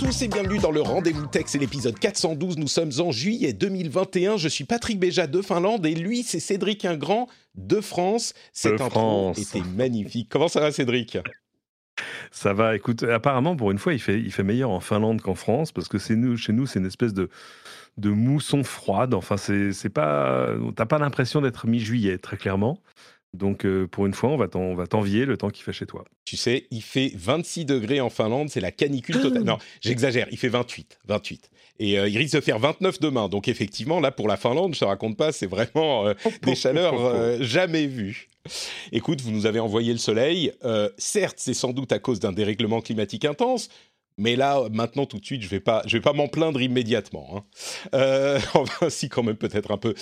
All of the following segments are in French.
Tous et bienvenue dans le Rendez-vous Tech, c'est l'épisode 412. Nous sommes en juillet 2021. Je suis Patrick Béja de Finlande et lui, c'est Cédric Ingrand de France. Cette De intro France. était magnifique. Comment ça va, Cédric? Ça va, écoute, apparemment, pour une fois, il fait, il fait meilleur en Finlande qu'en France, parce que c'est nous, chez nous, c'est une espèce de, de mousson froide. Enfin, c'est c'est pas. T'as pas l'impression d'être mi-juillet, très clairement. Donc, euh, pour une fois, on va t'en- on va t'envier le temps qu'il fait chez toi. Tu sais, il fait 26 degrés en Finlande, c'est la canicule totale. Non, j'exagère, il fait 28. 28. Et euh, il risque de faire 29 demain. Donc, effectivement, là, pour la Finlande, je te raconte pas, c'est vraiment euh, des chaleurs euh, jamais vues. Écoute, vous nous avez envoyé le soleil. Euh, certes, c'est sans doute à cause d'un dérèglement climatique intense. Mais là, maintenant, tout de suite, je vais pas, je vais pas m'en plaindre immédiatement. hein. Euh, enfin, si quand même peut-être un peu.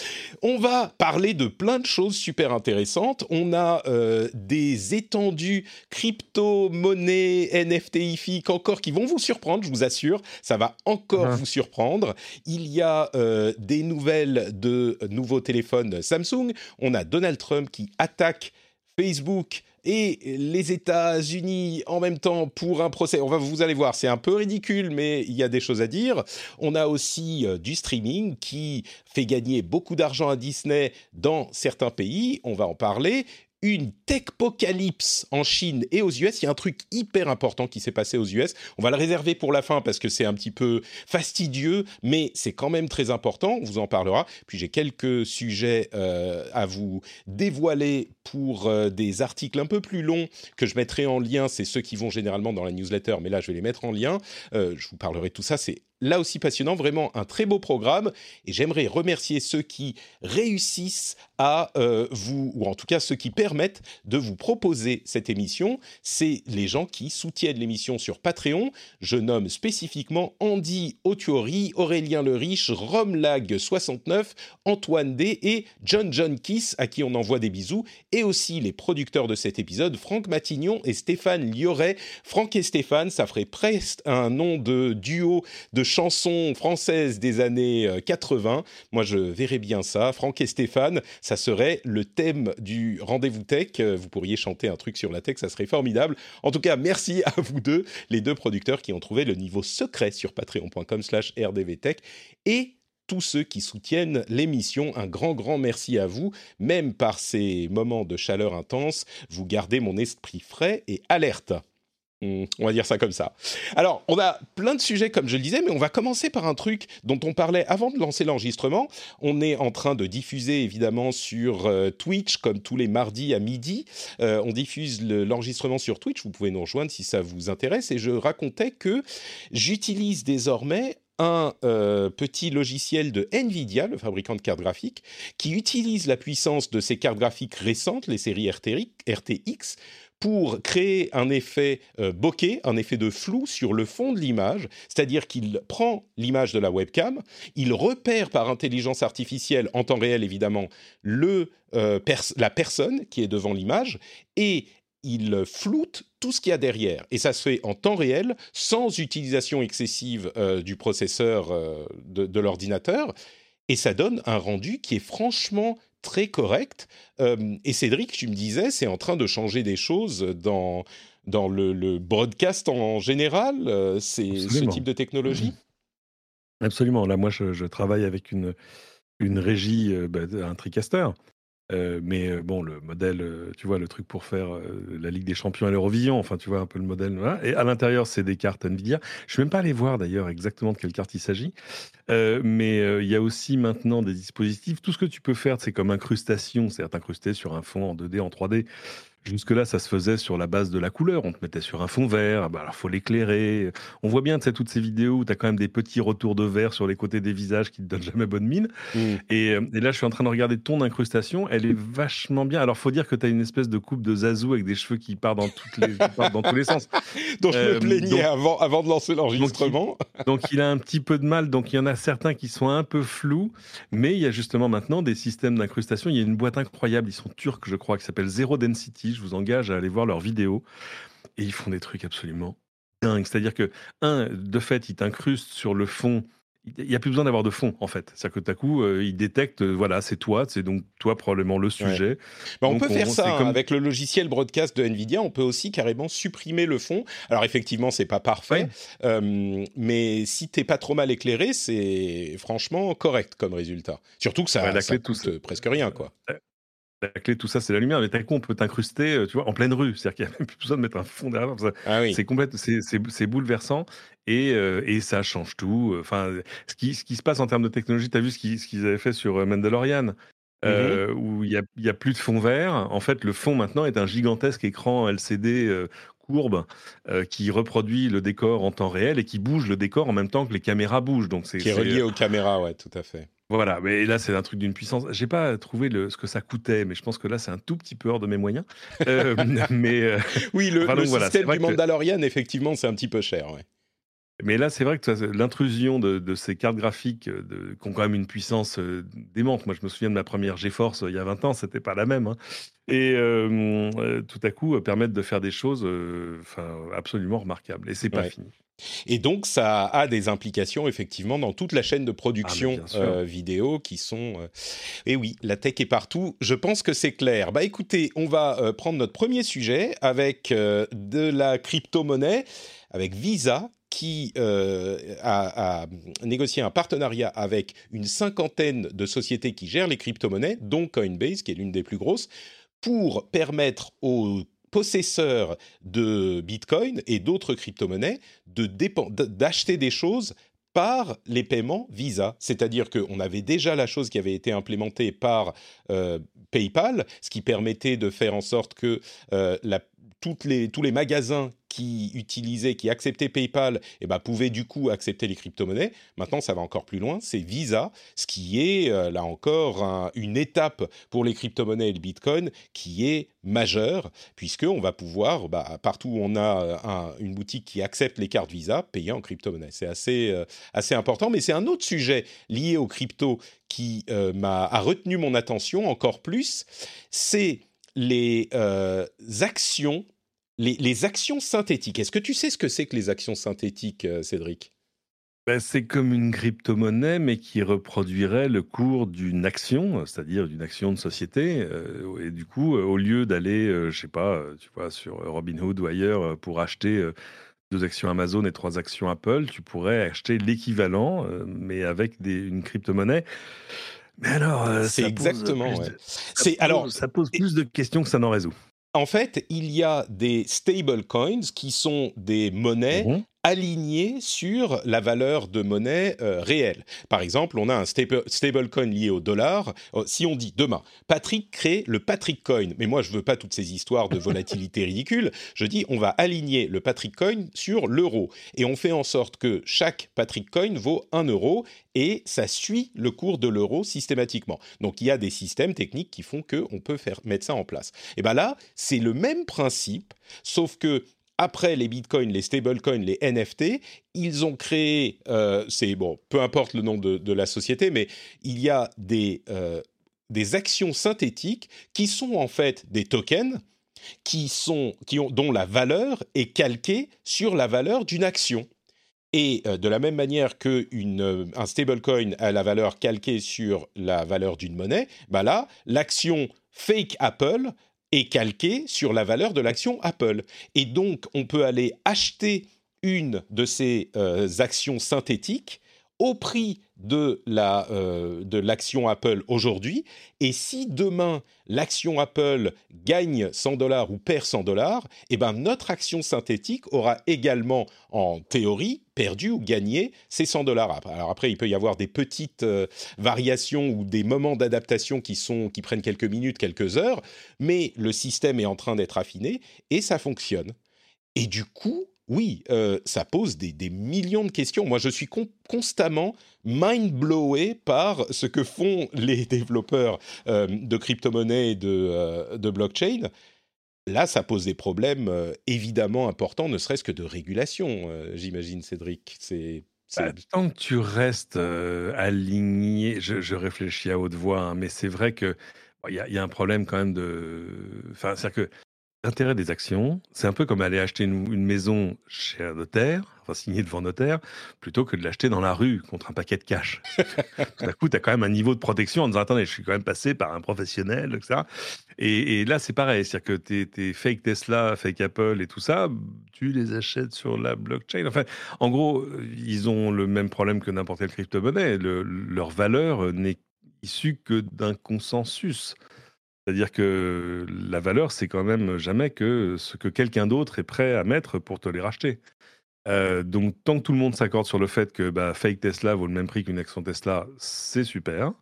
On va parler de plein de choses super intéressantes. On a euh, des étendues crypto, monnaie, NFT, IFIC encore qui vont vous surprendre, je vous assure. Ça va encore Ah. vous surprendre. Il y a euh, des nouvelles de nouveaux téléphones Samsung. On a Donald Trump qui attaque Facebook et les États-Unis en même temps pour un procès. On va, vous allez voir, c'est un peu ridicule, mais il y a des choses à dire. On a aussi euh, du streaming qui fait gagner beaucoup d'argent à Disney dans certains pays. On va en parler. Une techpocalypse en Chine et aux US. Il y a un truc hyper important qui s'est passé aux US. On va le réserver pour la fin parce que c'est un petit peu fastidieux, mais c'est quand même très important. On vous en parlera. Puis j'ai quelques sujets euh, à vous dévoiler pour euh, des articles un peu plus longs que je mettrai en lien. C'est ceux qui vont généralement dans la newsletter, mais là je vais les mettre en lien. Euh, je vous parlerai de tout ça. C'est là aussi passionnant, vraiment un très beau programme. Et j'aimerais remercier ceux qui réussissent à euh, vous, ou en tout cas ceux qui permettent de vous proposer cette émission. C'est les gens qui soutiennent l'émission sur Patreon. Je nomme spécifiquement Andy Otuori, Aurélien Le Riche, Romlag69, Antoine D et John John Kiss, à qui on envoie des bisous, et aussi les producteurs de cet épisode, Franck Matignon et Stéphane Lioret. Franck et Stéphane, ça ferait presque un nom de duo de chansons françaises des années euh, 80. Moi, je verrais bien ça. Franck et Stéphane, ça serait le thème du rendez-vous tech. Euh, Vous pourriez chanter un truc sur la tech, ça serait formidable. En tout cas, merci à vous deux, les deux producteurs qui ont trouvé le niveau secret sur patreon.com slash rdvtech et tous ceux qui soutiennent l'émission. Un grand, grand merci à vous. Même par ces moments de chaleur intense, vous gardez mon esprit frais et alerte. Hmm, On va dire ça comme ça. Alors, on a plein de sujets, comme je le disais, mais on va commencer par un truc dont on parlait avant de lancer l'enregistrement. On est en train de diffuser, évidemment, sur euh, Twitch, comme tous les mardis à midi. Euh, on diffuse le- l'enregistrement sur Twitch. Vous pouvez nous rejoindre si ça vous intéresse. Et je racontais que j'utilise désormais un euh, petit logiciel de Nvidia, le fabricant de cartes graphiques, qui utilise la puissance de ces cartes graphiques récentes, les séries RTX pour créer un effet euh, bokeh, un effet de flou sur le fond de l'image, c'est-à-dire qu'il prend l'image de la webcam, il repère par intelligence artificielle, en temps réel évidemment, le, euh, la personne qui est devant l'image, et il floute tout ce qu'il y a derrière. Et ça se fait en temps réel, sans utilisation excessive euh, du processeur de l'ordinateur. Et ça donne un rendu qui est franchement très correct. Euh, et Cédric, tu me disais, c'est en train de changer des choses dans, dans le, le broadcast en général. euh, c'est ce type de technologie? Absolument. Là, moi, je, je travaille avec une, une régie, euh, bah, un TriCaster. Euh, mais euh, bon, le modèle, euh, tu vois, le truc pour faire la Ligue des Champions à l'Eurovision, enfin, tu vois un peu le modèle. Et à l'intérieur, c'est des cartes Nvidia. Je ne suis même pas allé voir d'ailleurs exactement de quelle carte il s'agit. Mais il y a aussi maintenant des dispositifs. Tout ce que tu peux faire, c'est comme incrustation, c'est-à-dire t'incruster sur un fond en 2D, en 3D. Jusque-là, ça se faisait sur la base de la couleur. On te mettait sur un fond vert, bah alors faut l'éclairer. On voit bien, tu sais, toutes ces vidéos où tu as quand même des petits retours de vert sur les côtés des visages qui te donnent jamais bonne mine. Mm. Et, euh, et, là, je suis en train de regarder ton incrustation. Elle est vachement bien. Alors, faut dire que tu as une espèce de coupe de Zazou avec des cheveux qui partent dans, toutes les, dans tous les sens. dont je me euh, plaignais avant, avant de lancer l'enregistrement. Donc, donc, il a un petit peu de mal. Donc, il y en a certains qui sont un peu flous. Mais il y a justement maintenant des systèmes d'incrustation. Il y a une boîte incroyable. Ils sont turcs, je crois, qui s'appelle Zero Density je vous engage à aller voir leurs vidéos. Et ils font des trucs absolument dingues. C'est-à-dire que, un, de fait, ils t'incrustent sur le fond. Il n'y a plus besoin d'avoir de fond, en fait. C'est-à-dire que, tout à coup, euh, ils détectent, euh, voilà, c'est toi, c'est donc toi probablement le sujet. Bah, on peut faire ça hein, avec le logiciel broadcast de NVIDIA. On peut aussi carrément supprimer le fond. Alors, effectivement, c'est pas parfait, euh, mais si t'es pas trop mal éclairé, c'est franchement correct comme résultat. Surtout que ça, ça coûte presque rien, quoi la clé de tout ça, c'est la lumière. Mais d'un coup, on peut t'incruster, euh, tu vois, en pleine rue. C'est-à-dire qu'il n'y a même plus besoin de mettre un fond derrière. Ah c'est complète, c'est bouleversant et, euh, et, ça change tout. Enfin, ce qui, ce qui se passe en termes de technologie, tu as vu ce qu'ils avaient fait sur euh, Mandalorian mm-hmm. où il n'y a, plus de fond vert. En fait, le fond maintenant est un gigantesque écran LCD courbe qui reproduit le décor en temps réel et qui bouge le décor en même temps que les caméras bougent. Donc c'est qui est relié aux caméras, ouais, tout à fait. Voilà, mais là c'est un truc d'une puissance. J'ai pas trouvé le, ce que ça coûtait, mais je pense que là c'est un tout petit peu hors de mes moyens. Euh, mais euh, oui, le, système du Mandalorian, effectivement, c'est un petit peu cher. Ouais. Mais là, c'est vrai que l'intrusion de, ces cartes graphiques euh, de, qui ont quand même une puissance démente. Moi, je me souviens de ma première GeForce il y a 20 ans, c'était pas la même. Hein. Et tout à coup, permettre de faire des choses absolument remarquables. Et c'est pas fini. Et donc, ça a des implications effectivement dans toute la chaîne de production ah, euh, vidéo qui sont. Euh, et oui, la tech est partout. Je pense que c'est clair. Bah écoutez, on va euh, prendre notre premier sujet avec de la crypto-monnaie, avec Visa qui a, a, négocié un partenariat avec une cinquantaine de sociétés qui gèrent les crypto-monnaies, dont Coinbase, qui est l'une des plus grosses, pour permettre aux possesseurs de Bitcoin et d'autres crypto-monnaies d'acheter des choses par les paiements Visa. C'est-à-dire qu'on avait déjà la chose qui avait été implémentée par euh, PayPal, ce qui permettait de faire en sorte que euh, la, les, tous les magasins qui utilisaient, qui acceptaient PayPal, eh ben, pouvaient du coup accepter les crypto-monnaies. Maintenant, ça va encore plus loin, c'est Visa, ce qui est, euh, là encore, une étape pour les crypto-monnaies et le Bitcoin qui est majeure, puisqu'on va pouvoir, bah, partout où on a une boutique qui accepte les cartes Visa, payer en crypto-monnaie. C'est assez, euh, assez important, mais c'est un autre sujet lié aux crypto qui euh, m'a a retenu mon attention encore plus, c'est les euh, actions, les, actions synthétiques. Est-ce que tu sais ce que c'est que les actions synthétiques, euh, Cédric? Ben, C'est comme une crypto-monnaie, mais qui reproduirait le cours d'une action, c'est-à-dire d'une action de société. Euh, et du coup, au lieu d'aller, je sais pas, tu vois, sur Robinhood ou ailleurs pour acheter deux actions Amazon et trois actions Apple, tu pourrais acheter l'équivalent, mais avec une crypto-monnaie. Mais alors, euh, c'est exactement. C'est alors, ça pose plus de questions que ça n'en résout. En fait, il y a des stable coins qui sont des monnaies mhm aligné sur la valeur de monnaie euh, réelle. Par exemple, on a un stable, stablecoin lié au dollar. Oh, si on dit demain, Patrick crée le Patrick Coin, mais moi je veux pas toutes ces histoires de volatilité ridicule, je dis on va aligner le Patrick Coin sur l'euro et on fait en sorte que chaque Patrick Coin vaut 1 euro et ça suit le cours de l'euro systématiquement. Donc il y a des systèmes techniques qui font que on peut faire mettre ça en place. Et ben là, c'est le même principe, sauf que après les bitcoins, les stablecoins, les NFT, ils ont créé, euh, c'est bon, peu importe le nom de, la société, mais il y a des, euh, des actions synthétiques qui sont en fait des tokens qui sont, qui ont, dont la valeur est calquée sur la valeur d'une action. Et euh, de la même manière qu'un stablecoin a la valeur calquée sur la valeur d'une monnaie, bah là, l'action fake Apple est calqué sur la valeur de l'action Apple. Et donc, on peut aller acheter une de ces euh, actions synthétiques au prix de la euh, de l'action Apple aujourd'hui et si demain l'action Apple gagne 100 dollars ou perd 100 dollars eh ben notre action synthétique aura également en théorie perdu ou gagné ces 100 dollars. Alors après, il peut y avoir des petites euh, variations ou des moments d'adaptation qui sont qui prennent quelques minutes, quelques heures, mais le système est en train d'être affiné et ça fonctionne. Et du coup, oui, euh, ça pose des, millions de questions. Moi, je suis constamment mind-blowé par ce que font les développeurs euh, de crypto-monnaies et de, de blockchain là, ça pose des problèmes euh, évidemment importants, ne serait-ce que de régulation, euh, j'imagine, Cédric. C'est bah, tant que tu restes euh, aligné, je, réfléchis à haute voix, hein, mais c'est vrai que il y, a un problème quand même de. Enfin, c'est-à-dire que L'intérêt des actions, c'est un peu comme aller acheter une, maison chez un notaire, enfin signer devant notaire, plutôt que de l'acheter dans la rue contre un paquet de cash. Tout à coup, tu as quand même un niveau de protection en disant Attendez, je suis quand même passé par un professionnel, etc. Et, et là, c'est pareil. C'est-à-dire que tes, tes fake Tesla, fake Apple et tout ça, tu les achètes sur la blockchain. Enfin, en gros, ils ont le même problème que n'importe quelle crypto-monnaie. leur valeur n'est issue que d'un consensus. C'est-à-dire que la valeur, c'est quand même jamais que ce que quelqu'un d'autre est prêt à mettre pour te les racheter. Euh, donc, tant que tout le monde s'accorde sur le fait que bah, fake Tesla vaut le même prix qu'une action Tesla, c'est super.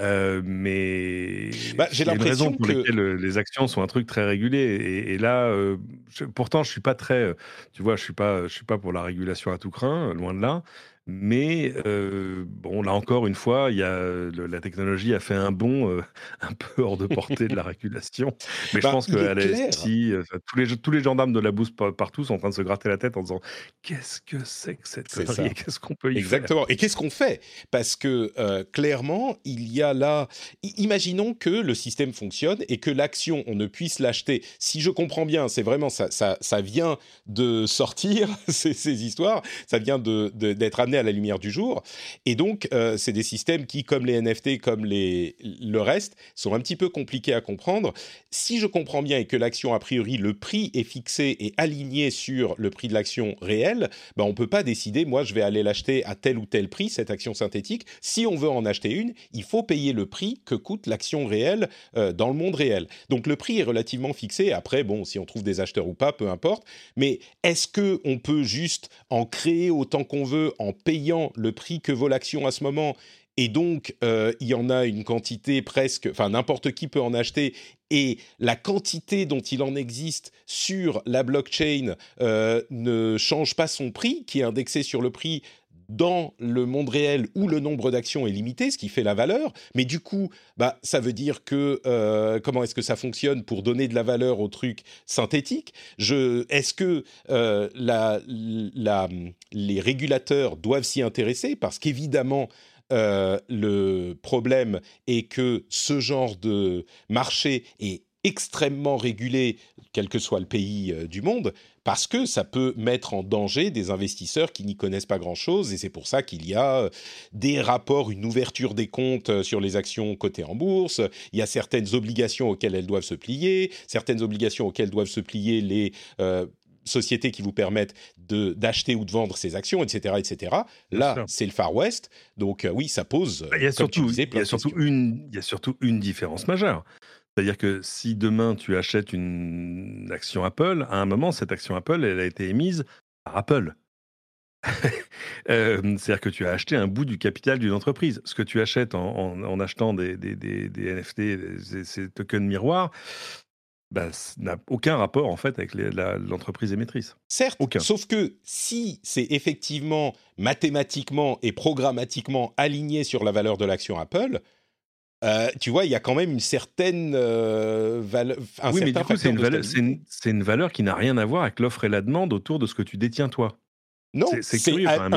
Euh, mais bah, j'ai l'impression pour que les actions sont un truc très régulé. Et, là, euh, pourtant, je suis pas très, tu vois, je suis pas, je suis pas pour la régulation à tout craint, loin de là. Mais euh, bon, là encore une fois, il y a, la technologie a fait un bond euh, un peu hors de portée de la régulation. Mais je bah, pense qu'à la STI, euh, tous, les, tous les gendarmes de la bourse partout sont en train de se gratter la tête en disant qu'est-ce que c'est que cette connerie Qu'est-ce qu'on peut y Exactement. Et qu'est-ce qu'on fait? Parce que clairement, il y a là. Imaginons que le système fonctionne et que l'action, on ne puisse l'acheter. Si je comprends bien, c'est vraiment ça, ça, ça vient de sortir ces, ces histoires. Ça vient de d'être à la lumière du jour. Et donc, euh, c'est des systèmes qui, comme les NFT, comme les, le reste, sont un petit peu compliqués à comprendre. Si je comprends bien et que l'action, a priori, le prix est fixé et aligné sur le prix de l'action réelle, ben, on peut pas décider, moi, je vais aller l'acheter à tel ou tel prix, cette action synthétique. Si on veut en acheter une, il faut payer le prix que coûte l'action réelle euh, dans le monde réel. Donc, le prix est relativement fixé. Après, bon, si on trouve des acheteurs ou pas, peu importe. Mais est-ce que on peut juste en créer autant qu'on veut en payant le prix que vaut l'action à ce moment. Et donc, euh, il y en a une quantité presque, enfin n'importe qui peut en acheter, et la quantité dont il en existe sur la blockchain euh, ne change pas son prix, qui est indexé sur le prix dans le monde réel où le nombre d'actions est limité, ce qui fait la valeur. Mais du coup, bah, ça veut dire que euh, comment est-ce que ça fonctionne pour donner de la valeur au truc synthétique? Je, Est-ce que euh, les régulateurs doivent s'y intéresser? Parce qu'évidemment, euh, le problème est que ce genre de marché est extrêmement régulé, quel que soit le pays du monde, parce que ça peut mettre en danger des investisseurs qui n'y connaissent pas grand-chose, et c'est pour ça qu'il y a euh, des rapports, une ouverture des comptes euh, sur les actions cotées en bourse, il y a certaines obligations auxquelles elles doivent se plier, certaines obligations auxquelles doivent se plier les... Euh, sociétés qui vous permettent d'acheter ou de vendre ces actions, etc., etc. Là, c'est le Far West, donc oui, ça pose. Il y a surtout, il y a surtout une, il y a surtout une différence majeure. C'est-à-dire que si demain tu achètes une action Apple, à un moment, cette action Apple, elle a été émise par Apple. Euh, c'est-à-dire que tu as acheté un bout du capital d'une entreprise. Ce que tu achètes en, achetant des, NFT, ces tokens miroirs, bah, n'a aucun rapport en fait avec l'entreprise émettrice. Certes, aucun. sauf que si c'est effectivement mathématiquement et programmatiquement aligné sur la valeur de l'action Apple, euh, tu vois, il y a quand même une certaine euh, valeur. Oui, mais du coup, c'est une, valeur qui n'a rien à voir avec l'offre et la demande autour de ce que tu détiens toi. Non, c'est hein,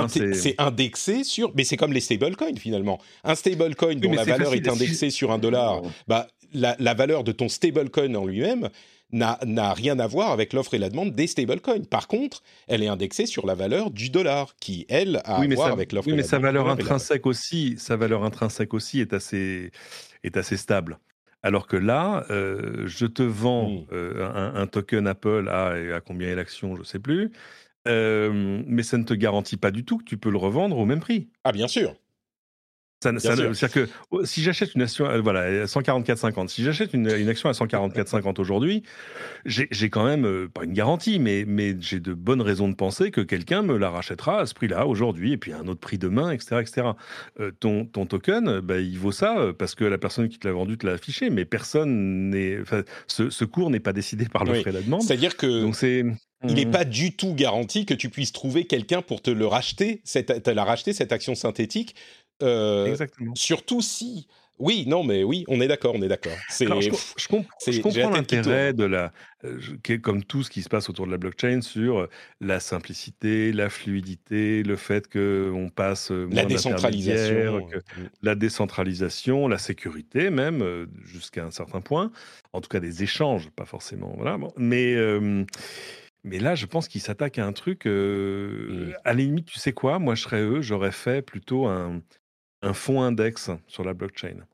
indexé sur. Mais c'est comme les stablecoins finalement. Un stablecoin dont la valeur est indexée sur un dollar, bah, la, la valeur de ton stablecoin en lui-même n'a rien à voir avec l'offre et la demande des stablecoins. Par contre, elle est indexée sur la valeur du dollar, qui, elle, a à voir avec l'offre oui, et la demande. Oui, mais sa valeur intrinsèque aussi, sa valeur intrinsèque aussi est assez, est assez stable. Alors que là, euh, je te vends hmm. euh, un, token Apple à, à combien est l'action, je ne sais plus, euh, mais ça ne te garantit pas du tout que tu peux le revendre au même prix. Ah, bien sûr. C'est-à-dire que oh, si j'achète une action, euh, voilà, 144,50, si j'achète une, action à 144,50 aujourd'hui, j'ai quand même, euh, pas une garantie, mais, mais j'ai de bonnes raisons de penser que quelqu'un me la rachètera à ce prix-là aujourd'hui, et puis à un autre prix demain, etc. etc. Euh, ton, ton token, bah, il vaut ça parce que la personne qui te l'a vendu te l'a affiché, mais personne n'est. Ce, ce, cours n'est pas décidé par l'offre et la demande. C'est-à-dire que. Donc c'est. Il n'est mmh. pas du tout garanti que tu puisses trouver quelqu'un pour te le racheter, cette, la racheter, cette action synthétique, euh, Exactement. Surtout si. Oui, non, mais oui, on est d'accord, on est d'accord. je, je, comprends l'intérêt de la, euh, comme tout ce qui se passe autour de la blockchain, sur euh, la simplicité, la fluidité, le fait qu'on passe la décentralisation, la décentralisation, la sécurité même jusqu'à un certain point. En tout cas, des échanges, pas forcément. Voilà. Mais mais là, je pense qu'il s'attaque à un truc. Mmh. À la limite, tu sais quoi? Moi, je serais eux, j'aurais fait plutôt un, un fonds index sur la blockchain.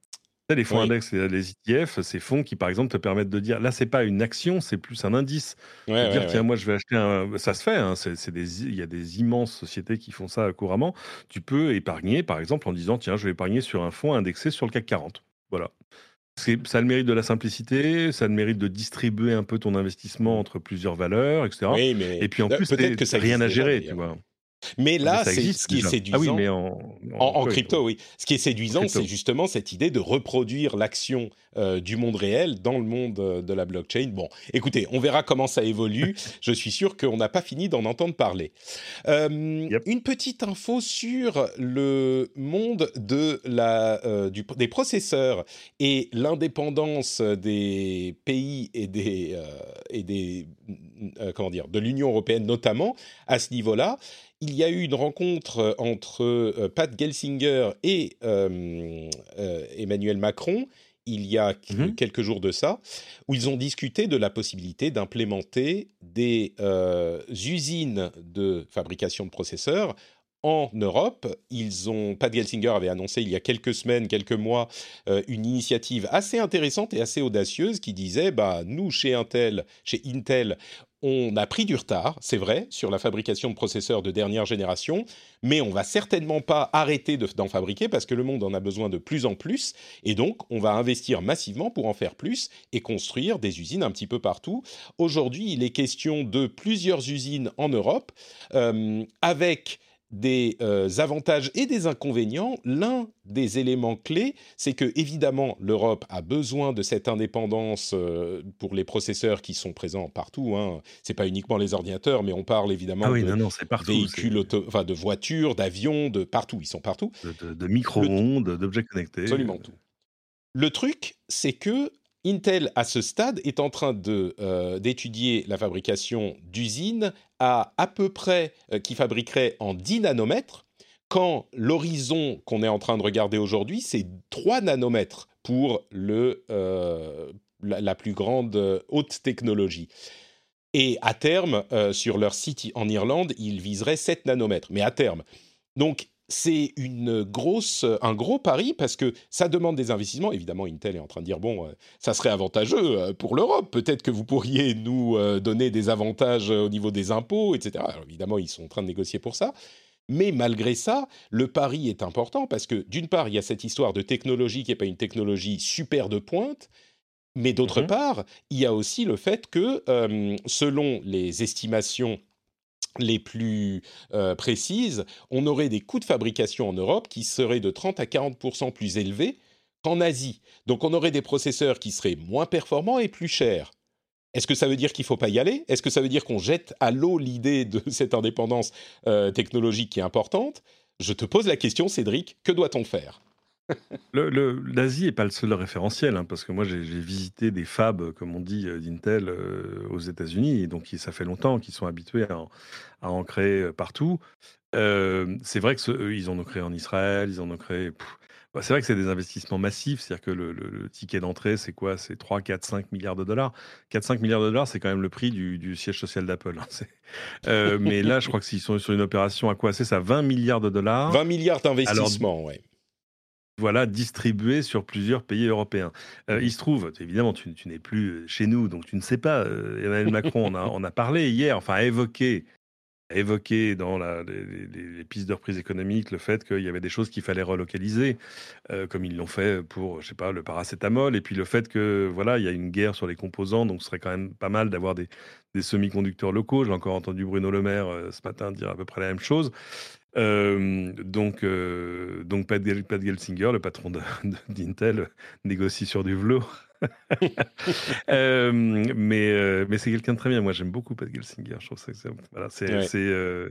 Les fonds index, les ETF, ces fonds qui, par exemple, te permettent de dire, là, c'est pas une action, c'est plus un indice. dire, tiens, moi, je vais acheter un. Ça se fait, hein, c'est, des... il y a des immenses sociétés qui font ça couramment. Tu peux épargner, par exemple, en disant, tiens, je vais épargner sur un fonds indexé sur le CAC 40. Voilà. Ça a le mérite de la simplicité, ça a le mérite de distribuer un peu ton investissement entre plusieurs valeurs, etc. mais Et puis en plus, peut-être que ça rien à gérer, tu vois. Mais là, c'est ce qui est séduisant. Ah oui, mais en, crypto, oui. Ce qui est séduisant, c'est justement cette idée de reproduire l'action euh, du monde réel dans le monde euh, de la blockchain. Bon, écoutez, on verra comment ça évolue. Je suis sûr qu'on n'a pas fini d'en entendre parler. Euh, une petite info sur le monde de la, du, des processeurs et l'indépendance des pays et des, et des comment dire, de l'Union européenne notamment à ce niveau-là il y a eu une rencontre euh, entre euh, Pat Gelsinger et euh, Emmanuel Macron il y a mmh quelques jours de ça, où ils ont discuté de la possibilité d'implémenter des usines de fabrication de processeurs en Europe. Ils ont, Pat Gelsinger avait annoncé il y a quelques semaines, quelques mois, une initiative assez intéressante et assez audacieuse qui disait, bah nous chez Intel, chez Intel, on a pris du retard, c'est vrai, sur la fabrication de processeurs de dernière génération, mais on va certainement pas arrêter d'en fabriquer parce que le monde en a besoin de plus en plus, et donc on va investir massivement pour en faire plus et construire des usines un petit peu partout. Aujourd'hui, il est question de plusieurs usines en Europe, euh, avec des euh, avantages et des inconvénients. L'un des éléments clés, c'est que évidemment l'Europe a besoin de cette indépendance euh, pour les processeurs qui sont présents partout. Hein. C'est pas uniquement les ordinateurs, mais on parle évidemment ah de véhicules, enfin de voitures, d'avions, de partout. Ils sont partout. De, micro-ondes, d'objets connectés. Absolument tout. Le truc, c'est que Intel, à ce stade, est en train euh, d'étudier la fabrication d'usines à à peu près, euh, qui fabriqueraient en 10 nanomètres, quand l'horizon qu'on est en train de regarder aujourd'hui, c'est 3 nanomètres pour le, euh, la, plus grande haute technologie. Et à terme, sur leur site en Irlande, ils viseraient 7 nanomètres. Mais à terme. Donc, c'est une grosse, un gros pari parce que ça demande des investissements. Évidemment, Intel est en train de dire bon, euh, ça serait avantageux euh, pour l'Europe. Peut-être que vous pourriez nous euh, donner des avantages au niveau des impôts, etc. évidemment, ils sont en train de négocier pour ça. Mais malgré ça, le pari est important parce que d'une part, il y a cette histoire de technologie qui n'est pas une technologie super de pointe. Mais d'autre mmh part, il y a aussi le fait que, selon les estimations les plus euh, précises, on aurait des coûts de fabrication en Europe qui seraient de 30 à 40% plus élevés qu'en Asie. Donc on aurait des processeurs qui seraient moins performants et plus chers. Est-ce que ça veut dire qu'il ne faut pas y aller? Est-ce que ça veut dire qu'on jette à l'eau l'idée de cette indépendance euh, technologique qui est importante? Je te pose la question, Cédric, que doit-on faire? L'Asie n'est pas le seul référentiel, hein, parce que moi j'ai visité des fabs, comme on dit, euh, d'Intel euh, aux États-Unis, donc ça fait longtemps qu'ils sont habitués à, en créer euh, partout. c'est vrai qu'ils en ont créé en Israël, ils en ont créé. Bah, c'est vrai que c'est des investissements massifs, c'est-à-dire que le, ticket d'entrée, c'est quoi? C'est 3, 4, 5 milliards de dollars. 4, 5 milliards de dollars, c'est quand même le prix du, siège social d'Apple. Hein, mais là, je crois que s'ils sont sur une opération à quoi? C'est ça 20 milliards de dollars. 20 milliards d'investissements, oui voilà, distribué sur plusieurs pays européens. Euh, il se trouve, évidemment, tu, n'es plus chez nous, donc tu ne sais pas. Euh, Emmanuel Macron en a, a, parlé hier, enfin a évoqué évoqué dans la, les, pistes de reprise économique le fait qu'il y avait des choses qu'il fallait relocaliser, euh, comme ils l'ont fait pour, je sais pas, le paracétamol, et puis le fait que voilà, il y a une guerre sur les composants, donc ce serait quand même pas mal d'avoir des, semi-conducteurs locaux. J'ai encore entendu Bruno Le Maire euh, ce matin dire à peu près la même chose. Euh, donc, donc Pat, Gelsinger, le patron d'Intel, négocie sur du velours. Euh, mais euh, mais c'est quelqu'un de très bien. Moi, j'aime beaucoup Pat Gelsinger. Je trouve ça c'est voilà, euh,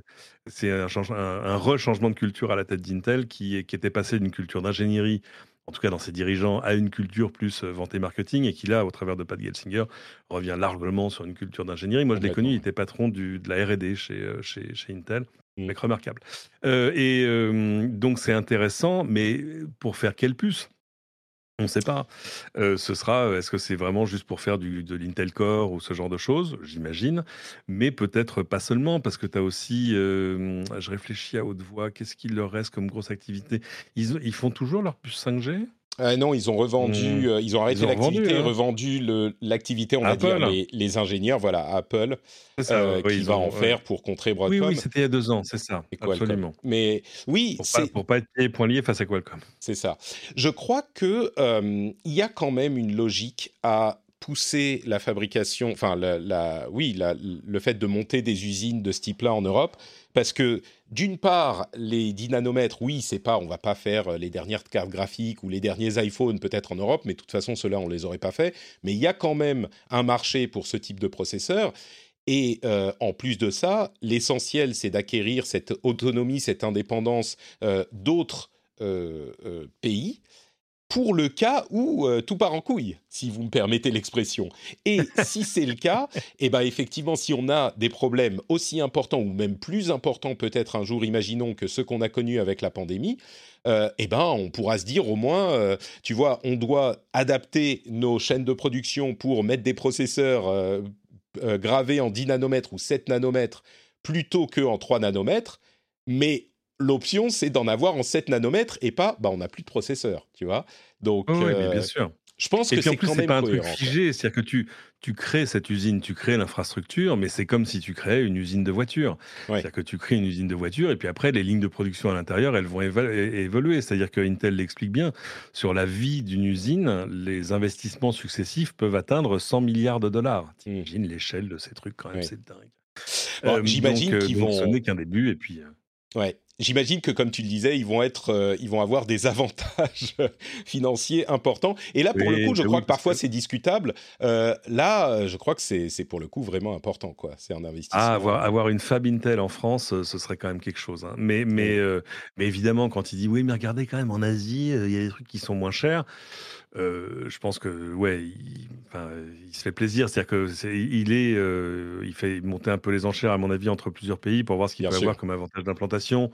un, un, un re-changement de culture à la tête d'Intel qui, qui était passé d'une culture d'ingénierie en tout cas dans ses dirigeants, à une culture plus vente et marketing, et qui là, au travers de Pat Gelsinger, revient largement sur une culture d'ingénierie. Moi, je l'ai connu, il était patron du, de la R&D chez, chez, chez, Intel. Mmh. Mec remarquable. et donc, c'est intéressant, mais pour faire quelle puce on ne sait pas. ce sera, est-ce que c'est vraiment juste pour faire du, de l'Intel Core ou ce genre de choses? J'imagine. Mais peut-être pas seulement, parce que tu as aussi, je réfléchis à haute voix, qu'est-ce qu'il leur reste comme grosse activité? Ils, ils, font toujours leur puce 5G ah non, ils ont revendu, mmh. ils ont arrêté l'activité, hein. revendu l'activité, on va dire, les, ingénieurs, voilà, Apple, qui va en faire pour contrer Broadcom. Oui, oui, c'était il y a deux ans, c'est ça, absolument. Mais oui, pour pas, pour pas être pieds point liés face à Qualcomm. C'est ça. Je crois que il y a quand même une logique à pousser la fabrication, enfin, la, oui, le fait de monter des usines de ce type-là en Europe, parce que d'une part, les 10 nanomètres, oui, c'est pas, on va pas faire euh, les dernières cartes graphiques ou les derniers iPhones peut-être en Europe, mais de toute façon, ceux-là, on les aurait pas fait. Mais il y a quand même un marché pour ce type de processeur. Et euh, en plus de ça, l'essentiel, c'est d'acquérir cette autonomie, cette indépendance euh, d'autres pays pour le cas où euh, tout part en couille, si vous me permettez l'expression. Et si c'est le cas, eh ben effectivement, si on a des problèmes aussi importants ou même plus importants peut-être un jour, imaginons que ceux qu'on a connus avec la pandémie, euh, eh ben on pourra se dire au moins, euh, tu vois, on doit adapter nos chaînes de production pour mettre des processeurs gravés en 10 nanomètres ou 7 nanomètres plutôt qu'en 3 nanomètres, mais l'option, c'est d'en avoir en 7 nanomètres et pas, bah, on n'a plus de processeur, tu vois. Donc, oui, bien euh, sûr. Je pense que c'est quand même pas un truc figé, c'est-à-dire que tu, tu crées cette usine, tu crées l'infrastructure, mais c'est comme si tu créais une usine de voiture. C'est-à-dire que tu crées une usine de voiture et puis après, les lignes de production à l'intérieur, elles vont évoluer. C'est-à-dire que Intel l'explique bien, sur la vie d'une usine, les investissements successifs peuvent atteindre 100 milliards de dollars. Mmh. T'imagines l'échelle de ces trucs quand même, c'est dingue. Euh, j'imagine qu'ils vont. Ce n'est qu'un début et puis. Ouais, J'imagine que, comme tu le disais, ils vont être, euh, ils vont avoir des avantages financiers importants. Et là, pour le coup, je crois que parfois c'est discutable. Euh, là, je crois que c'est pour le coup vraiment important, quoi. C'est un investissement. Ah, avoir, avoir une Fab Intel en France, euh, ce serait quand même quelque chose. Hein. Mais, mais, mais évidemment, quand il dit oui, mais regardez quand même en Asie, il y a des trucs qui sont moins chers. Je pense que ouais, il, il se fait plaisir, c'est-à-dire que il est, il fait monter un peu les enchères à mon avis entre plusieurs pays pour voir ce qu'il peut avoir comme avantage d'implantation.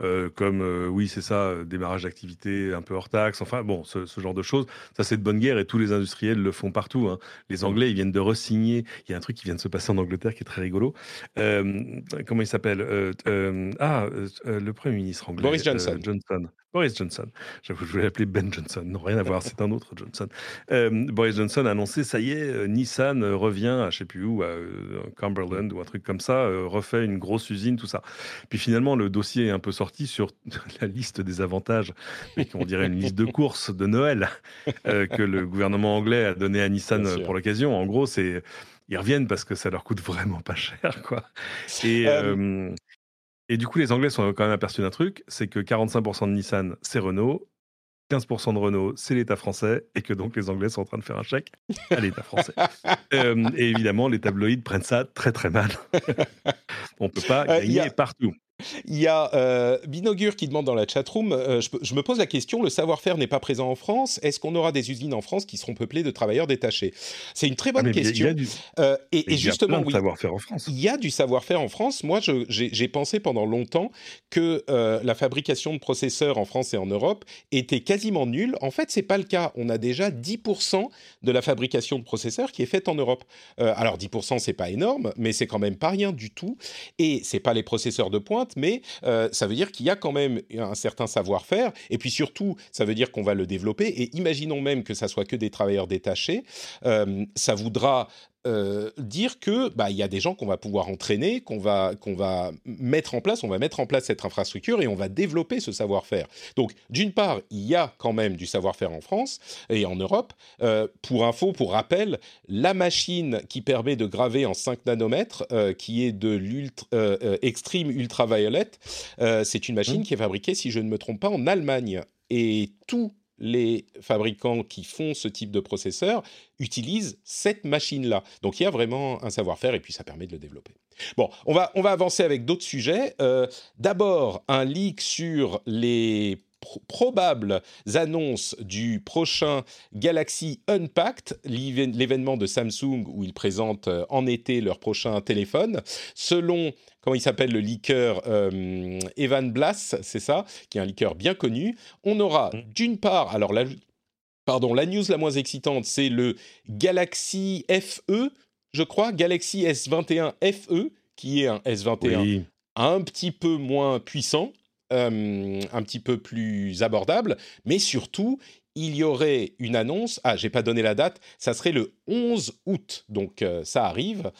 Euh, comme euh, oui, c'est ça, euh, démarrage d'activité un peu hors taxe, enfin bon, ce, genre de choses. Ça, c'est de bonne guerre et tous les industriels le font partout. Hein. Les mmh. Anglais, ils viennent de resigner. Il y a un truc qui vient de se passer en Angleterre qui est très rigolo. comment il s'appelle? Ah, le Premier ministre anglais. Boris Johnson. Johnson. Boris Johnson. J'avoue, je voulais l'appeler Ben Johnson. Non, rien à voir, c'est un autre Johnson. Euh, Boris Johnson a annoncé, ça y est, euh, Nissan revient à je sais plus où, à euh, Cumberland ou un truc comme ça, refait une grosse usine, tout ça. Puis finalement, le dossier est un peu sorti sur la liste des avantages, mais on dirait une liste de courses de Noël que le gouvernement anglais a donné à Nissan pour l'occasion. En gros, c'est ils reviennent parce que ça leur coûte vraiment pas cher, quoi. Et et du coup, les Anglais sont quand même aperçus d'un truc, c'est que 45% de Nissan, c'est Renault, 15% de Renault, c'est l'État français, et que donc les Anglais sont en train de faire un chèque à l'État français. Euh, et évidemment, les tabloïds prennent ça très très mal. On ne peut pas euh, gagner partout. Il y a euh, Binogur qui demande dans la chatroom, euh, je, je, me pose la question, le savoir-faire n'est pas présent en France, est-ce qu'on aura des usines en France qui seront peuplées de travailleurs détachés? C'est une très bonne ah, question. Il y a euh, et, justement, il y a savoir-faire en France. Il y a du savoir-faire en France. Moi, j'ai pensé pendant longtemps que euh, la fabrication de processeurs en France et en Europe était quasiment nulle. En fait, c'est pas le cas. On a déjà 10% de la fabrication de processeurs qui est faite en Europe. Euh, alors 10%, c'est pas énorme, mais c'est quand même pas rien du tout. Et c'est pas les processeurs de pointe mais euh, ça veut dire qu'il y a quand même un certain savoir-faire, et puis surtout, ça veut dire qu'on va le développer, et imaginons même que ça soit que des travailleurs détachés, euh, ça voudra euh, dire que bah il y a des gens qu'on va pouvoir entraîner, qu'on va qu'on va mettre en place, on va mettre en place cette infrastructure et on va développer ce savoir-faire. Donc d'une part, il y a quand même du savoir-faire en France et en Europe. Euh, pour info, pour rappel, la machine qui permet de graver en 5 nanomètres, euh, qui est de l'ultra extreme ultraviolet, c'est une machine mmh. qui est fabriquée, si je ne me trompe pas, en Allemagne et tout les fabricants qui font ce type de processeur utilisent cette machine-là. Donc il y a vraiment un savoir-faire et puis ça permet de le développer. Bon, on va, on va avancer avec d'autres sujets. Euh, d'abord, un leak sur les probables annonces du prochain Galaxy Unpacked, l'événement de Samsung où ils présentent euh, en été leur prochain téléphone. Selon comment il s'appelle le leaker euh, Evan Blass, c'est ça, qui est un leaker bien connu. On aura mm. d'une part, alors la, pardon, la news la moins excitante, c'est le Galaxy FE, je crois, Galaxy S21 FE, qui est un S21 un petit peu moins puissant. Euh, un petit peu plus abordable, mais surtout, il y aurait une annonce, ah j'ai pas donné la date, ça serait le 11 août, donc euh, ça arrive,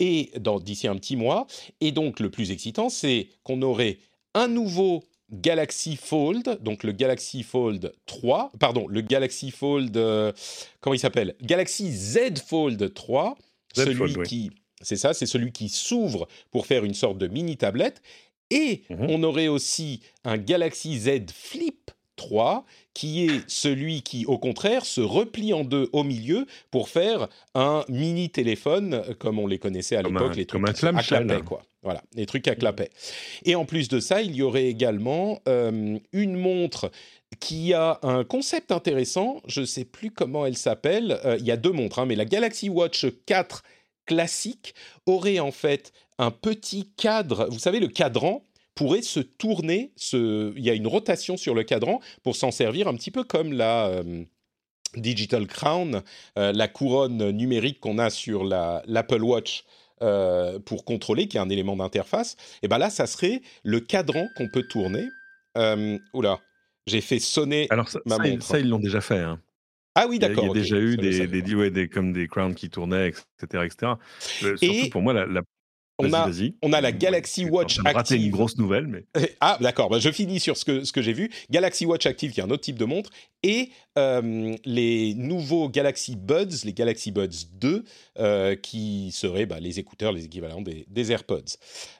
et d'ici un petit mois, et donc le plus excitant c'est qu'on aurait un nouveau Galaxy Fold, donc le Galaxy Fold 3, pardon, le Galaxy Fold, euh, comment il s'appelle? Galaxy Z Fold 3, celui qui, c'est ça, c'est celui qui s'ouvre pour faire une sorte de mini tablette, et mmh on aurait aussi un Galaxy Z Flip 3 qui est celui qui, au contraire, se replie en deux au milieu pour faire un mini téléphone euh, comme on les connaissait à l'époque, les trucs à clapet, quoi. Voilà, les trucs à clapet. Et en plus de ça, il y aurait également euh, une montre qui a un concept intéressant. Je ne sais plus comment elle s'appelle. Euh, il y a deux montres, hein, mais la Galaxy Watch 4 classique aurait en fait un petit cadre. Vous savez, le cadran pourrait se tourner, il y a une rotation sur le cadran pour s'en servir un petit peu comme la euh, Digital Crown, euh, la couronne numérique qu'on a sur l'Apple Watch. Euh, pour contrôler, qui est un élément d'interface, et ben là, ça serait le cadran qu'on peut tourner. oula, j'ai fait sonner Alors ça, ma montre. Ça, ils l'ont déjà fait. Hein. Ah oui, d'accord. Il y a, déjà eu des, des, des, comme des crowns qui tournaient, etc. etc. surtout pour moi, la, on a, on a la Galaxy Watch Active. Raté une grosse nouvelle, mais. Ah, d'accord. Bah, je finis sur ce que, ce que j'ai vu. Galaxy Watch Active, qui est un autre type de montre, et euh, les nouveaux Galaxy Buds, les Galaxy Buds 2, euh, qui seraient bah, les écouteurs, les équivalents des, AirPods.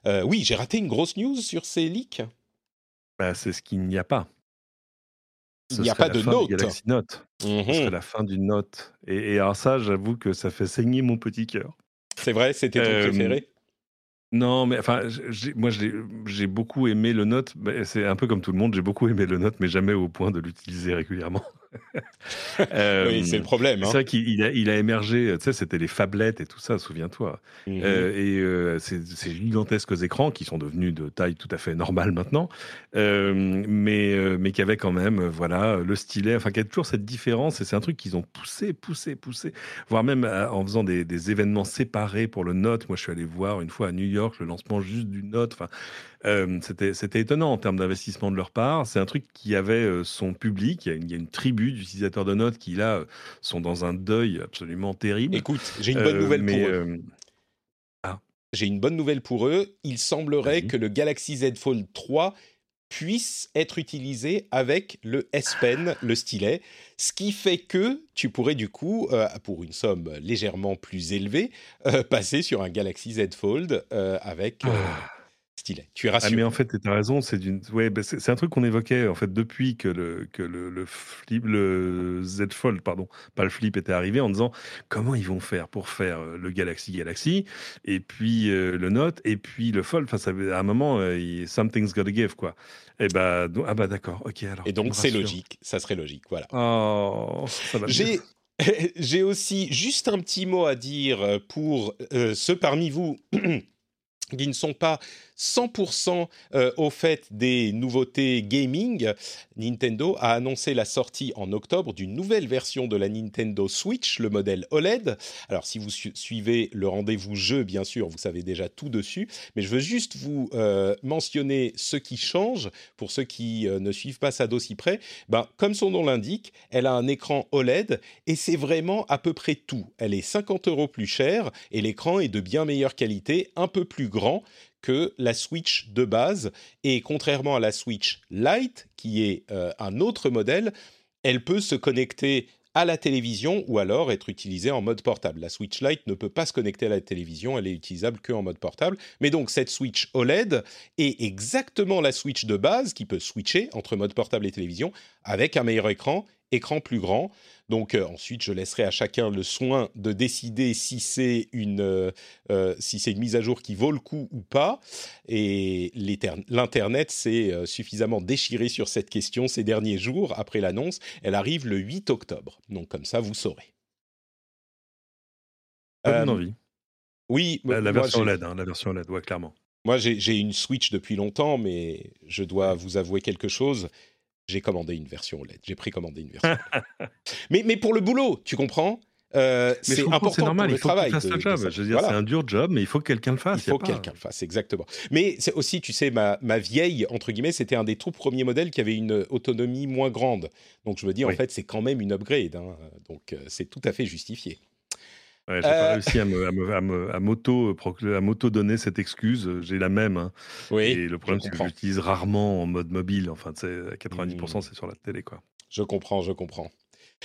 Euh, oui, j'ai raté une grosse news sur ces leaks. Bah, c'est ce qu'il n'y a pas. Il n'y a pas de Note. Galaxy Note. Ce serait mhm. la fin d'une Note. Et, et alors ça, j'avoue que ça fait saigner mon petit cœur. C'est vrai, c'était ton préféré? Non, mais enfin, moi j'ai beaucoup aimé le Note. C'est un peu comme tout le monde, j'ai beaucoup aimé le Note, mais jamais au point de l'utiliser régulièrement. oui, c'est le problème. Hein. C'est vrai qu'il a, il a émergé, tu sais, c'était les phablettes et tout ça, souviens-toi. Mmh euh, et euh, ces, gigantesques écrans qui sont devenus de taille tout à fait normale maintenant, euh, mais, mais qui avaient quand même, voilà, le stylet, enfin, qui a toujours cette différence. Et c'est un truc qu'ils ont poussé, poussé, poussé, voire même en faisant des, des, événements séparés pour le Note. Moi, je suis allé voir une fois à New York le lancement juste du Note. Enfin, c'était étonnant en termes d'investissement de leur part. C'est un truc qui avait son public. Il y a une, il y a une tribu d'utilisateurs de notes qui, là, sont dans un deuil absolument terrible. Écoute, j'ai une bonne nouvelle pour eux. Ah. J'ai une bonne nouvelle pour eux. Il semblerait que le Galaxy Z Fold 3 puisse être utilisé avec le S Pen, le stylet, ce qui fait que tu pourrais du coup, pour une somme légèrement plus élevée, passer sur un Galaxy Z Fold avec ah. Tu es ah, mais en fait, tu as raison. C'est d'une, ouais, bah, c'est un truc qu'on évoquait en fait depuis que le que le, le, flip, le Z Fold, pardon, pas le flip était arrivé, en disant comment ils vont faire pour faire euh, le Galaxy Galaxy et puis euh, le Note et puis le Fold. Enfin, ça, à un moment, euh, something's gotta give quoi. Et bah, ah bah d'accord, ok alors. Et donc c'est logique, ça serait logique, voilà. Oh, ça va J'ai j'ai aussi juste un petit mot à dire pour ceux parmi vous qui ne sont pas 100% euh, au fait des nouveautés gaming, Nintendo a annoncé la sortie en octobre d'une nouvelle version de la Nintendo Switch, le modèle OLED. Alors si vous suivez le rendez-vous jeu, bien sûr, vous savez déjà tout dessus, mais je veux juste vous euh, mentionner ce qui change pour ceux qui euh, ne suivent pas ça d'aussi près. Ben, comme son nom l'indique, elle a un écran OLED et c'est vraiment à peu près tout. Elle est 50 euros plus chère et l'écran est de bien meilleure qualité, un peu plus grand que la Switch de base. Et contrairement à la Switch Lite, qui est euh, un autre modèle, elle peut se connecter à la télévision ou alors être utilisée en mode portable. La Switch Lite ne peut pas se connecter à la télévision, elle est utilisable que en mode portable. Mais donc cette Switch OLED est exactement la Switch de base qui peut switcher entre mode portable et télévision avec un meilleur écran écran plus grand. Donc euh, ensuite, je laisserai à chacun le soin de décider si c'est une, euh, euh, si c'est une mise à jour qui vaut le coup ou pas. Et l'Internet s'est suffisamment déchiré sur cette question ces derniers jours après l'annonce. Elle arrive le 8 octobre. Donc comme ça, vous saurez. Pas envie. Oui, la, version LED, hein, la version LED, ouais, clairement. Moi, j'ai une Switch depuis longtemps, mais je dois vous avouer quelque chose j'ai commandé une version OLED. J'ai précommandé une version. mais, mais pour le boulot, tu comprends euh, c'est important normal, pour le il faut travail. Fasse de, job. Je veux dire, c'est un dur job, mais il faut que quelqu'un le fasse. Il faut que quelqu'un le fasse, exactement. Mais c'est aussi, tu sais, ma, ma vieille, entre guillemets, c'était un des tout premiers modèles qui avait une autonomie moins grande. Donc je me dis, en fait, c'est quand même une upgrade. Hein. Donc euh, c'est tout à fait justifié. Ouais, j'ai pas euh. réussi à me, à, m'auto, à m'auto donner cette excuse. J'ai la même. Hein. Oui, et le problème, c'est que j'utilise rarement en mode mobile. Enfin, tu 90%, mmh. c'est sur la télé, quoi. Je comprends, je comprends.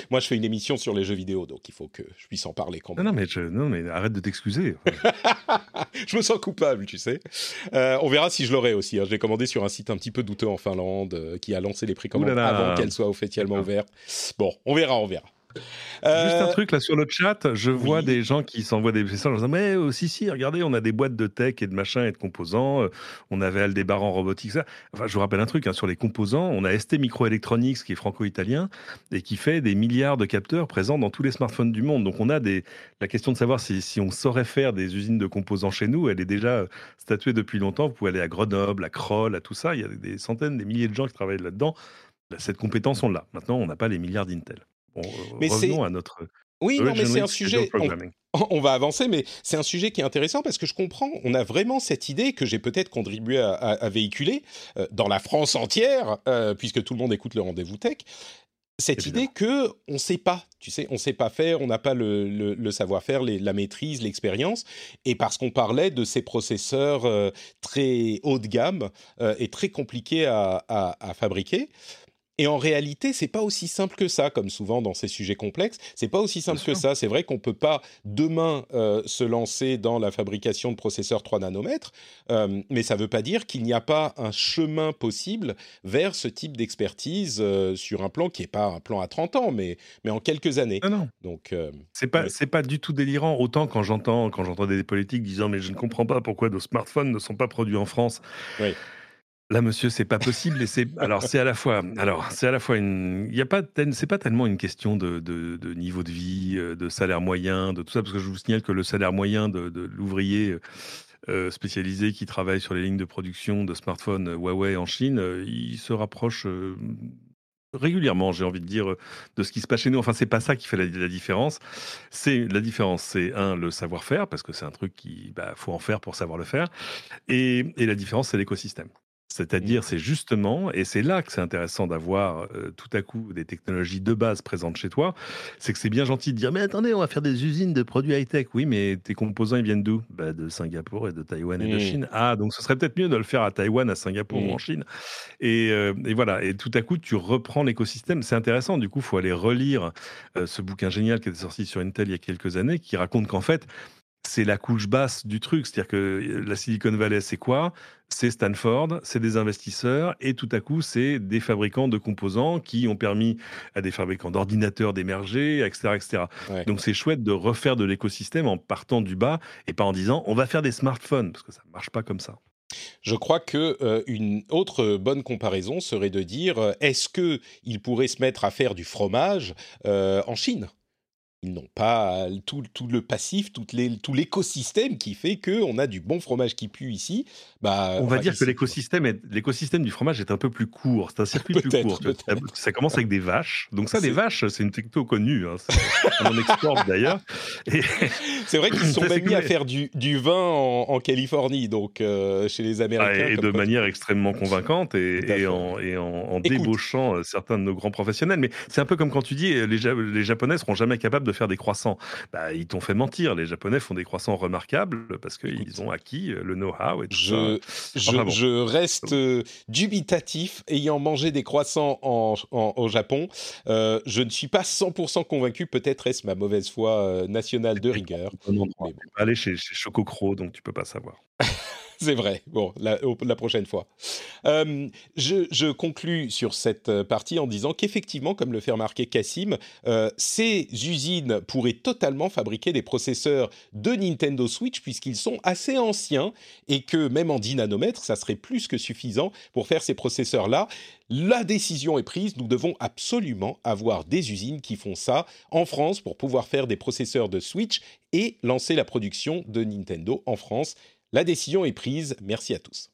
Moi, je fais une émission sur les jeux vidéo, donc il faut que je puisse en parler quand même. Non, non, mais, non, mais arrête de t'excuser. je me sens coupable, tu sais. Euh, on verra si je l'aurai aussi. Hein. Je l'ai commandé sur un site un petit peu douteux en Finlande, euh, qui a lancé les précommandes avant qu'elle soit officiellement ouverte. Bon, on verra, on verra. Juste un euh, truc là sur le chat, je vois des gens qui s'envoient des messages en disant mais euh, si si regardez on a des boîtes de tech et de machin et de composants, euh, on avait Aldebaran robotique ça. Enfin je vous rappelle un truc hein, sur les composants, on a ST Microelectronics qui est franco-italien et qui fait des milliards de capteurs présents dans tous les smartphones du monde. Donc on a des la question de savoir si, si on saurait faire des usines de composants chez nous, elle est déjà statuée depuis longtemps. Vous pouvez aller à Grenoble, à Kroll, à tout ça, il y a des centaines, des milliers de gens qui travaillent là-dedans. Cette compétence on l'a. Maintenant on n'a pas les milliards d'Intel. Euh, mais revenons à notre. Oui, non, mais c'est un sujet. On, va avancer, mais c'est un sujet qui est intéressant parce que je comprends. On a vraiment cette idée que j'ai peut-être contribué à, véhiculer euh, dans la France entière, euh, puisque tout le monde écoute le rendez-vous tech. Cette idée que on sait pas, tu sais, on sait pas faire, on n'a pas le, savoir-faire, la maîtrise, l'expérience, et parce qu'on parlait de ces processeurs très haut de gamme et très compliqués à, à fabriquer, et en réalité, c'est pas aussi simple que ça, comme souvent dans ces sujets complexes. C'est pas aussi simple que ça. C'est vrai qu'on peut pas demain euh, se lancer dans la fabrication de processeurs 3 nanomètres, euh, mais ça veut pas dire qu'il n'y a pas un chemin possible vers ce type d'expertise euh, sur un plan qui est pas un plan à 30 ans, mais mais en quelques années. Non, non. Donc c'est pas c'est pas du tout délirant. Autant quand j'entends quand j'entends des politiques disant mais je ne comprends pas pourquoi nos smartphones ne sont pas produits en France. Oui. Là, monsieur, c'est pas possible. Alors c'est à la fois alors c'est à la fois une il y a pas c'est pas tellement une question de, niveau de vie, euh, de salaire moyen, de tout ça, parce que je vous signale que le salaire moyen de, l'ouvrier euh, spécialisé qui travaille sur les lignes de production de smartphones Huawei en Chine, euh, il se rapproche régulièrement, j'ai envie de dire, de ce qui se passe chez nous. Enfin, c'est pas ça qui fait la, différence. C'est la différence, c'est un le savoir-faire parce que c'est un truc qui bah, faut en faire pour savoir le faire, et la différence, c'est l'écosystème. C'est-à-dire, c'est justement, et c'est là que c'est intéressant d'avoir euh, tout à coup des technologies de base présentes chez toi, c'est que c'est bien gentil de dire, mais attendez, on va faire des usines de produits high-tech. Oui, mais tes composants, ils viennent d'où? Bah, De Singapour et de Taïwan et de mmh. Chine. Ah, donc ce serait peut-être mieux de le faire à Taïwan, à Singapour ou en mmh. Chine. Et, euh, et, voilà, et tout à coup, tu reprends l'écosystème. C'est intéressant, du coup, il faut aller relire euh, ce bouquin génial qui était sorti sur Intel il y a quelques années, qui raconte qu'en fait, c'est la couche basse du truc. C'est-à-dire que la Silicon Valley, c'est quoi? C'est Stanford, c'est des investisseurs, et tout à coup, c'est des fabricants de composants qui ont permis à des fabricants d'ordinateurs d'émerger, etc. etc. Donc c'est chouette de refaire de l'écosystème en partant du bas et pas en disant on va faire des smartphones, parce que ça ne marche pas comme ça. Je crois que euh, une autre bonne comparaison serait de dire euh, est-ce que il pourrait se mettre à faire du fromage euh, en Chine? Ils n'ont pas tout, tout, le passif, tout, les, tout l'écosystème qui fait qu'on a du bon fromage qui pue ici. Bah, on va dire que l'écosystème, est, l'écosystème du fromage est un peu plus court. C'est un circuit plus court. Ça commence avec des vaches. Donc ça, des vaches, c'est une techno connue. Hein. on en exporte d'ailleurs. Et... C'est vrai qu'ils sont même mis à faire du, du vin en, Californie, donc euh, chez les Américains. et de manière extrêmement convaincante et, en, débauchant euh, certains de nos grands professionnels. Mais c'est un peu comme quand tu dis les, les Japonais seront jamais capables de faire des croissants. Bah, ils t'ont fait mentir. Les Japonais font des croissants remarquables parce qu'ils ont acquis euh, le know-how et tout je, ça. Je, reste euh, dubitatif, ayant mangé des croissants en, au Japon. Euh, je ne suis pas 100% convaincu. Peut-être est-ce ma mauvaise foi nationale de rigueur. Aller chez, chez Chococro, donc tu peux pas savoir. c'est vrai. Bon, la, prochaine fois. Euh, je, je, conclus sur cette euh, partie en disant qu'effectivement, comme le fait remarquer Cassim, euh, ces usines pourraient totalement fabriquer des processeurs de Nintendo Switch puisqu'ils sont assez anciens et que même en 10 nanomètres, ça serait plus que suffisant pour faire ces processeurs-là. La décision est prise, nous devons absolument avoir des usines qui font ça en France pour pouvoir faire des processeurs de Switch et lancer la production de Nintendo en France. La décision est prise. Merci à tous.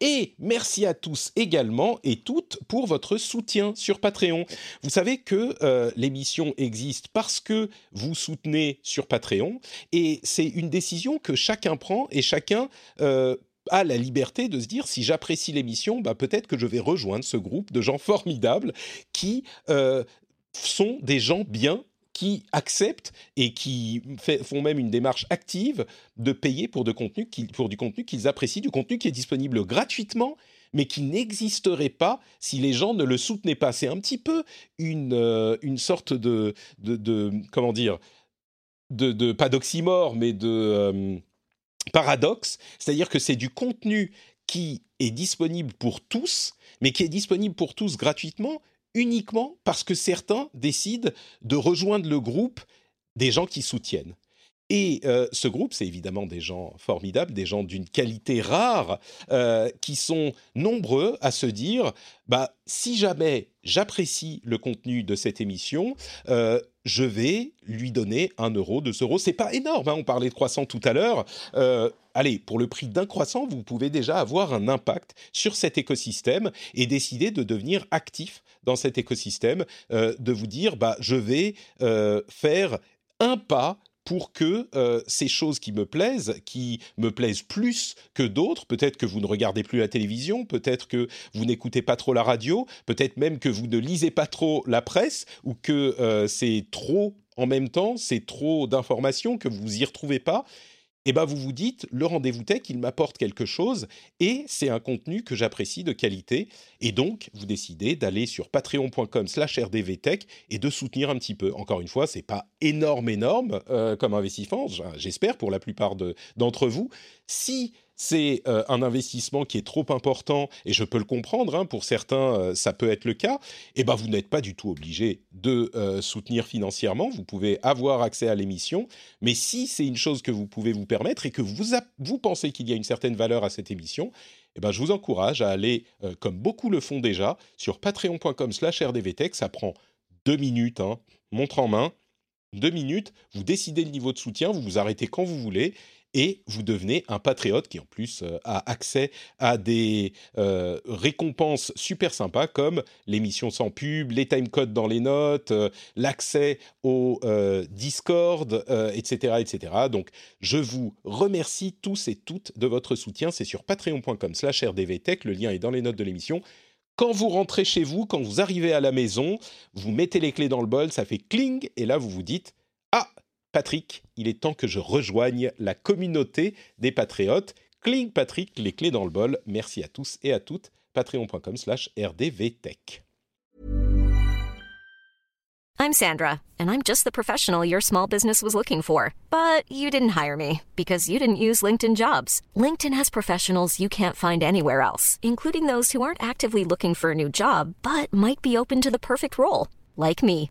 Et merci à tous également et toutes pour votre soutien sur Patreon. Vous savez que euh, l'émission existe parce que vous soutenez sur Patreon et c'est une décision que chacun prend et chacun euh, a la liberté de se dire si j'apprécie l'émission, bah, peut-être que je vais rejoindre ce groupe de gens formidables qui euh, sont des gens bien qui acceptent et qui font même une démarche active de payer pour, du contenu qu'ils apprécient, du contenu qui est disponible gratuitement, mais qui n'existerait pas si les gens ne le soutenaient pas. C'est un petit peu une, euh, une sorte de, de, comment dire, de, de pas d'oxymore, mais de euh, paradoxe. C'est-à-dire que c'est du contenu qui est disponible pour tous, mais qui est disponible pour tous gratuitement, uniquement parce que certains décident de rejoindre le groupe des gens qui soutiennent. Et euh, ce groupe, c'est évidemment des gens formidables, des gens d'une qualité rare, euh, qui sont nombreux à se dire, bah, si jamais j'apprécie le contenu de cette émission, euh, je vais lui donner un euro, deux euros. C'est pas énorme, hein, on parlait de croissant tout à l'heure. allez, pour le prix d'un croissant, vous pouvez déjà avoir un impact sur cet écosystème et décider de devenir actif dans cet écosystème, de vous dire, bah, je vais faire un pas pour que euh, ces choses qui me plaisent, qui me plaisent plus que d'autres, peut-être que vous ne regardez plus la télévision, peut-être que vous n'écoutez pas trop la radio, peut-être même que vous ne lisez pas trop la presse, ou que euh, c'est trop en même temps, c'est trop d'informations, que vous y retrouvez pas, eh ben vous vous dites, le rendez-vous tech, il m'apporte quelque chose et c'est un contenu que j'apprécie de qualité. Et donc, vous décidez d'aller sur patreon.com slash rdvtech et de soutenir un petit peu. Encore une fois, c'est pas énorme, énorme euh, comme investissement, j'espère pour la plupart d'entre vous. Si c'est euh, un investissement qui est trop important, et je peux le comprendre, hein, pour certains, euh, ça peut être le cas, et eh ben vous n'êtes pas du tout obligé de euh, soutenir financièrement, vous pouvez avoir accès à l'émission, mais si c'est une chose que vous pouvez vous permettre et que vous, pensez qu'il y a une certaine valeur à cette émission, eh ben, je vous encourage à aller, comme beaucoup le font déjà, sur patreon.com slash rdvtech, ça prend deux minutes, hein, montre en main, deux minutes, vous décidez le niveau de soutien, vous vous arrêtez quand vous voulez, et vous devenez un patriote qui en plus euh, a accès à des euh, récompenses super sympas comme l'émission sans pub, les timecodes dans les notes, euh, l'accès au Discord, etc., etc. Donc je vous remercie tous et toutes de votre soutien. C'est sur patreon.com/rdvtech. Le lien est dans les notes de l'émission. Quand vous rentrez chez vous, quand vous arrivez à la maison, vous mettez les clés dans le bol, ça fait cling, et là vous vous dites Patrick, il est temps que je rejoigne la communauté des patriotes. Cling Patrick, les clés dans le bol. Merci à tous et à toutes. Patreon.com slash rdvtech. I'm Sandra, and I'm just the professional your small business was looking for. But you didn't hire me because you didn't use LinkedIn jobs. LinkedIn has professionals you can't find anywhere else, including those who aren't actively looking for a new job, but might be open to the perfect role, like me.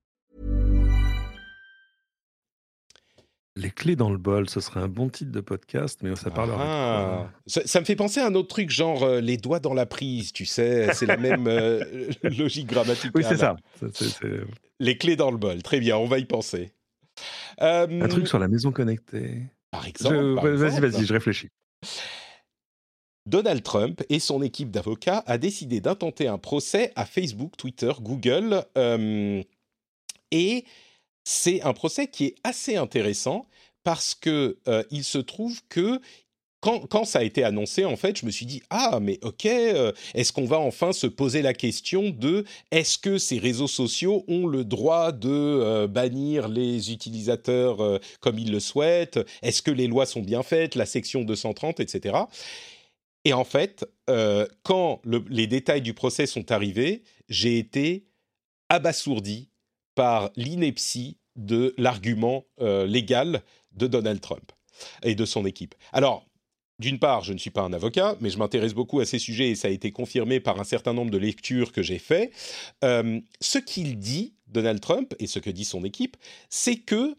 Les clés dans le bol, ce serait un bon titre de podcast, mais ça parle. Ah, ça, ça, me fait penser à un autre truc, genre euh, les doigts dans la prise, tu sais, c'est la même euh, logique grammaticale. Oui, c'est ça. Les clés dans le bol, très bien, on va y penser. un truc sur la maison connectée. Par exemple. Vas-y, vas-y, je réfléchis. Donald Trump et son équipe d'avocats a décidé d'intenter un procès à Facebook, Twitter, Google. Euh, et c'est un procès qui est assez intéressant parce que euh, il se trouve que quand, ça a été annoncé, en fait, je me suis dit ah mais ok, euh, est-ce qu'on va enfin se poser la question de est-ce que ces réseaux sociaux ont le droit de bannir les utilisateurs comme ils le souhaitent? Est-ce que les lois sont bien faites? La section 230, etc. Et en fait, euh, quand les détails du procès sont arrivés, j'ai été abasourdi par l'ineptie de l'argument euh, légal de Donald Trump et de son équipe. Alors, d'une part, je ne suis pas un avocat, mais je m'intéresse beaucoup à ces sujets et ça a été confirmé par un certain nombre de lectures que j'ai fait. Euh, ce qu'il dit, Donald Trump, et ce que dit son équipe, c'est que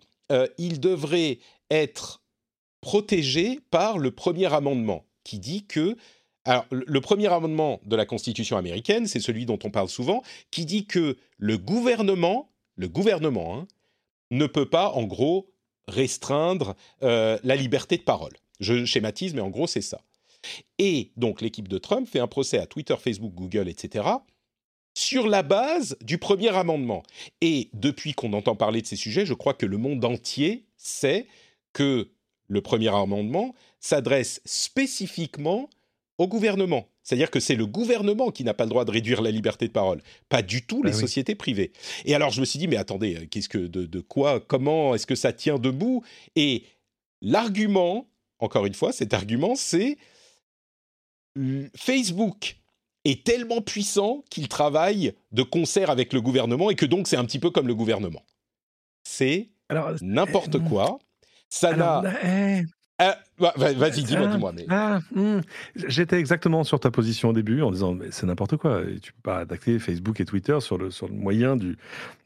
il devrait être protégé par le premier amendement qui dit que alors, le premier amendement de la Constitution américaine, c'est celui dont on parle souvent, qui dit que le gouvernement, le gouvernement, hein, ne peut pas, en gros, restreindre euh, la liberté de parole. Je schématise, mais en gros, c'est ça. Et donc, l'équipe de Trump fait un procès à Twitter, Facebook, Google, etc., sur la base du premier amendement. Et depuis qu'on entend parler de ces sujets, je crois que le monde entier sait que le premier amendement s'adresse spécifiquement au gouvernement. C'est-à-dire que c'est le gouvernement qui n'a pas le droit de réduire la liberté de parole, pas du tout les ah sociétés privées. Et alors je me suis dit, mais attendez, euh, qu'est-ce que de, quoi, comment est-ce que ça tient debout? Et l'argument, encore une fois, cet argument, c'est Facebook est tellement puissant qu'il travaille de concert avec le gouvernement et que donc c'est un petit peu comme le gouvernement. C'est n'importe euh, quoi. Ça n'a. Euh, bah, vas-y, dis-moi, ah, dis-moi. Mais... Ah, hmm. J'étais exactement sur ta position au début en disant mais c'est n'importe quoi. Tu peux pas attaquer Facebook et Twitter sur le, sur le moyen du,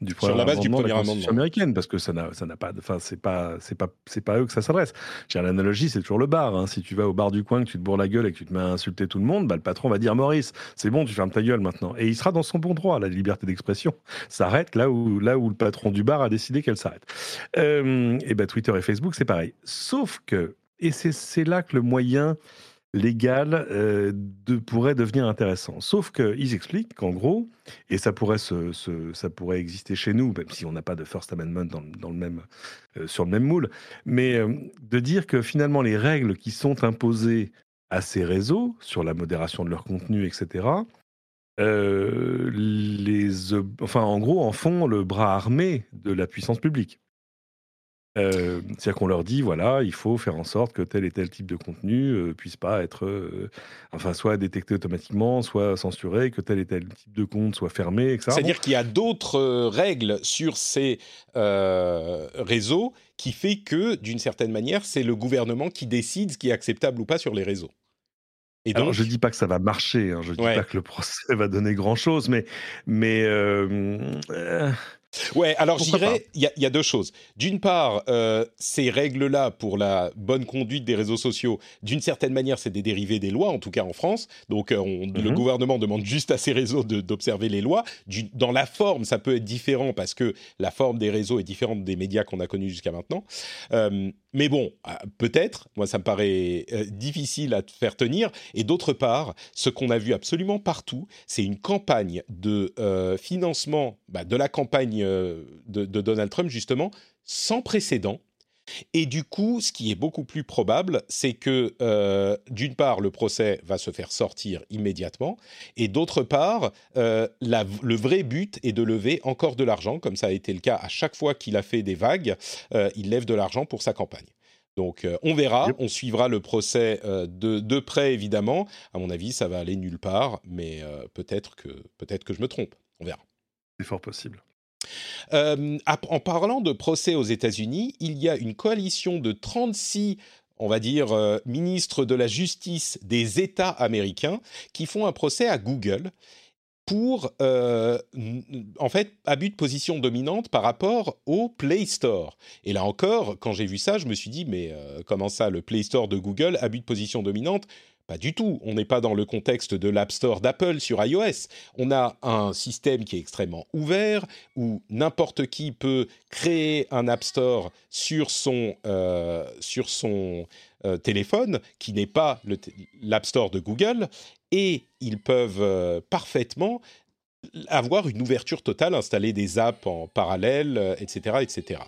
du sur la base du premier amendement américaine parce que ça n'a ça n'a pas enfin c'est pas c'est pas c'est pas eux que ça s'adresse. J'ai l'analogie c'est toujours le bar. Hein. Si tu vas au bar du coin que tu te bourres la gueule et que tu te mets à insulter tout le monde, bah, le patron va dire Maurice c'est bon tu fermes ta gueule maintenant et il sera dans son bon droit. La liberté d'expression s'arrête là où là où le patron du bar a décidé qu'elle s'arrête. Euh, et ben Twitter et Facebook c'est pareil. Sauf que et c'est là que le moyen légal euh, pourrait devenir intéressant. Sauf qu'ils expliquent qu'en gros, et ça pourrait, exister chez nous, même si on n'a pas de First Amendment dans le même, euh, sur le même moule, mais euh, de dire que finalement les règles qui sont imposées à ces réseaux sur la modération de leur contenu, etc., les, enfin, en gros, en font le bras armé de la puissance publique. Euh, c'est-à-dire qu'on leur dit, voilà, il faut faire en sorte que tel et tel type de contenu euh, puisse pas être, euh, enfin, soit détecté automatiquement, soit censuré, que tel et tel type de compte soit fermé, etc. C'est-à-dire qu'il y a d'autres règles sur ces réseaux qui fait que, d'une certaine manière, c'est le gouvernement qui décide ce qui est acceptable ou pas sur les réseaux. Et donc, Alors, je dis pas que ça va marcher, hein, je dis pas que le procès va donner grand-chose, mais, mais Ouais, alors je dirais, il y, a deux choses. D'une part, euh, ces règles-là pour la bonne conduite des réseaux sociaux, d'une certaine manière, c'est des dérivés des lois, en tout cas en France. Donc, euh, le mhm. gouvernement demande juste à ces réseaux d'observer les lois. dans la forme, ça peut être différent parce que la forme des réseaux est différente des médias qu'on a connus jusqu'à maintenant. Euh, mais bon, peut-être, moi ça me paraît difficile à faire tenir. Et d'autre part, ce qu'on a vu absolument partout, c'est une campagne de financement bah, de la campagne euh, de, Donald Trump, justement, sans précédent. Et du coup, ce qui est beaucoup plus probable, c'est que, euh, d'une part, le procès va se faire sortir immédiatement, et d'autre part, euh, le vrai but est de lever encore de l'argent, comme ça a été le cas à chaque fois qu'il a fait des vagues, il lève de l'argent pour sa campagne. Donc on verra, on suivra le procès de, de, près évidemment. À mon avis, ça va aller nulle part, mais peut-être que, peut-être que je me trompe. On verra. C'est fort possible. Euh, en parlant de procès aux États-Unis, il y a une coalition de 36 on va dire, euh, ministres de la justice des États américains qui font un procès à Google. pour, euh, en fait, abus de position dominante par rapport au Play Store. Et là encore, quand j'ai vu ça, je me suis dit, mais comment ça, le Play Store de Google, abus de position dominante? Pas du tout. On n'est pas dans le contexte de l'App Store d'Apple sur iOS. On a un système qui est extrêmement ouvert, où n'importe qui peut créer un App Store sur son, euh, sur son téléphone, qui n'est pas l'App Store de Google, et ils peuvent euh, parfaitement avoir une ouverture totale, installer des apps en parallèle, etc., euh, etc.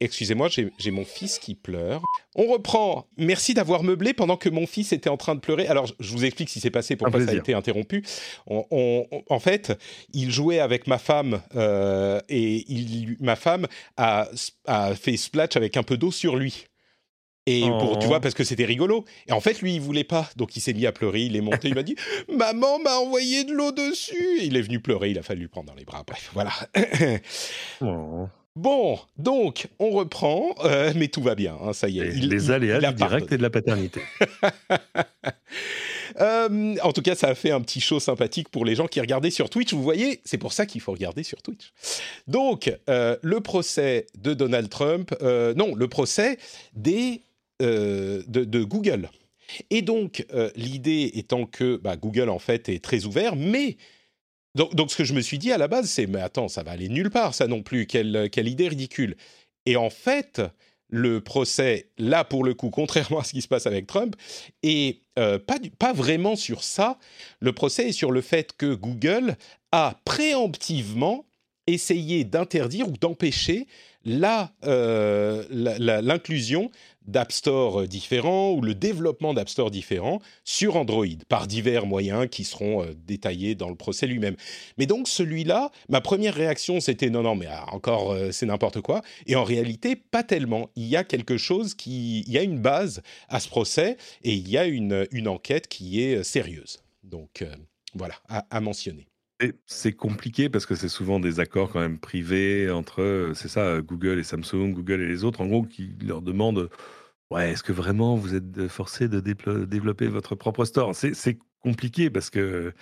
Excusez-moi, j'ai mon fils qui pleure. On reprend. Merci d'avoir meublé pendant que mon fils était en train de pleurer. Alors, je vous explique ce qui s'est passé, pourquoi ça a été interrompu. en fait, il jouait avec ma femme euh, et ma femme a, a fait splash avec un peu d'eau sur lui. Et pour, tu vois, oh. parce que c'était rigolo. Et en fait, lui, il voulait pas. Donc, il s'est mis à pleurer. Il est monté. il m'a dit Maman m'a envoyé de l'eau dessus. il est venu pleurer. Il a fallu le prendre dans les bras. Bref, voilà. Oh. Bon, donc, on reprend. Euh, mais tout va bien. Hein, ça y est. Il, les aléas du direct et de la paternité. Euh, en tout cas, ça a fait un petit show sympathique pour les gens qui regardaient sur Twitch. Vous voyez, c'est pour ça qu'il faut regarder sur Twitch. Donc, euh, le procès de Donald Trump, non, le procès des de, Google. Et donc, l'idée étant que bah, Google, en fait, est très ouvert, mais... Donc, ce que je me suis dit à la base, c'est, mais attends, ça va aller nulle part, ça non plus, quelle, idée ridicule. Et en fait, le procès, là, pour le coup, contrairement à ce qui se passe avec Trump, est euh, pas, pas vraiment sur ça. Le procès est sur le fait que Google a préemptivement essayé d'interdire ou d'empêcher euh, l'inclusion d'App Store différents ou le développement d'App Store différents sur Android par divers moyens qui seront euh, détaillés dans le procès lui-même. Mais donc celui-là, ma première réaction c'était non non mais ah, encore euh, c'est n'importe quoi et en réalité pas tellement. Il y a quelque chose qui il y a une base à ce procès et il y a une, une enquête qui est sérieuse. Donc voilà à mentionner. C'est compliqué parce que c'est souvent des accords quand même privés entre, euh, c'est ça, Google et Samsung, Google et les autres, en gros, qui leur demandent Ouais, est-ce que vraiment vous êtes forcé de développer votre propre store? C'est compliqué parce que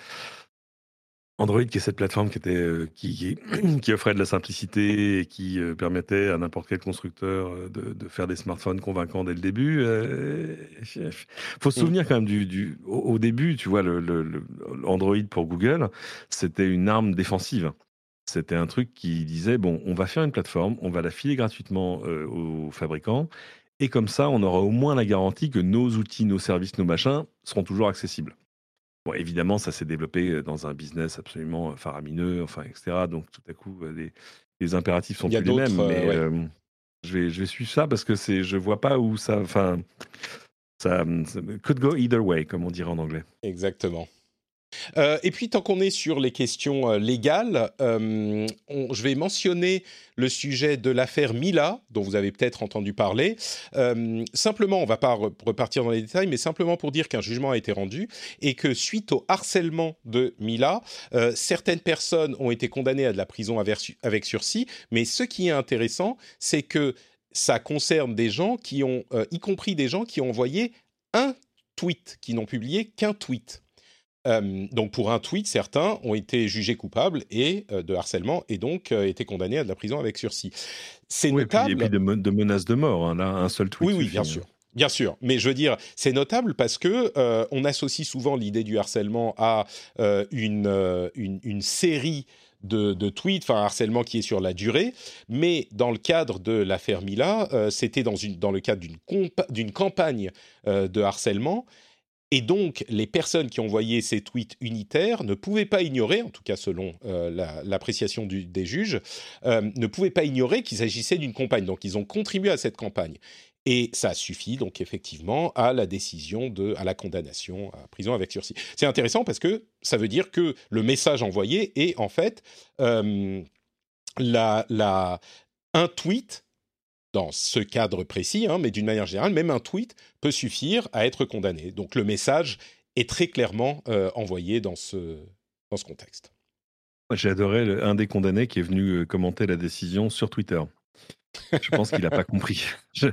Android, qui est cette plateforme qui, était, euh, qui, qui, offrait de la simplicité et qui euh, permettait à n'importe quel constructeur euh, de, faire des smartphones convaincants dès le début. Il faut se souvenir quand même du, au, début, tu vois, le, Android pour Google, c'était une arme défensive. C'était un truc qui disait bon, on va faire une plateforme, on va la filer gratuitement aux fabricants, et comme ça, on aura au moins la garantie que nos outils, nos services, nos machins seront toujours accessibles évidemment, ça s'est développé euh, dans un business absolument euh, faramineux, enfin, etc. Donc, tout à coup, euh, les, impératifs sont plus les mêmes. Mais je, vais, je vais suivre ça parce que c'est, je vois pas où ça. Enfin, ça, ça could go either way, comme on dirait en anglais. Exactement. Euh, et puis, tant qu'on est sur les questions euh, légales, euh, je vais mentionner le sujet de l'affaire Mila, dont vous avez peut-être entendu parler. simplement, on ne va pas repartir dans les détails, mais simplement pour dire qu'un jugement a été rendu et que suite au harcèlement de Mila, certaines personnes ont été condamnées à de la prison avec sursis. Mais ce qui est intéressant, c'est que ça concerne des gens qui ont, y compris des gens qui ont envoyé un tweet, qui n'ont publié qu'un tweet. Euh, donc pour un tweet, certains ont été jugés coupables et euh, de harcèlement et donc euh, été condamnés à de la prison avec sursis. C'est notable. Et puis, de, menaces de mort. Hein, là, un seul tweet. Oui, oui, bien sûr. Bien sûr, mais je veux dire, c'est notable parce que on associe souvent l'idée du harcèlement à une, une, série de, de, tweets, enfin un harcèlement qui est sur la durée, mais dans le cadre de l'affaire Mila, c'était dans, une, dans le cadre d'une campagne de harcèlement et donc, les personnes qui envoyaient ces tweets unitaires ne pouvaient pas ignorer, en tout cas selon euh, l'appréciation des juges, euh, ne pouvaient pas ignorer qu'il s'agissait d'une campagne. Donc, ils ont contribué à cette campagne. Et ça suffit donc effectivement à la décision de, à la condamnation à prison avec sursis. C'est intéressant parce que ça veut dire que le message envoyé est en fait euh, un tweet dans ce cadre précis, hein, mais d'une manière générale, même un tweet peut suffire à être condamné. Donc le message est très clairement euh, envoyé dans ce, dans ce contexte. J'ai adoré un des condamnés qui est venu euh, commenter la décision sur Twitter. Je pense qu'il n'a pas compris.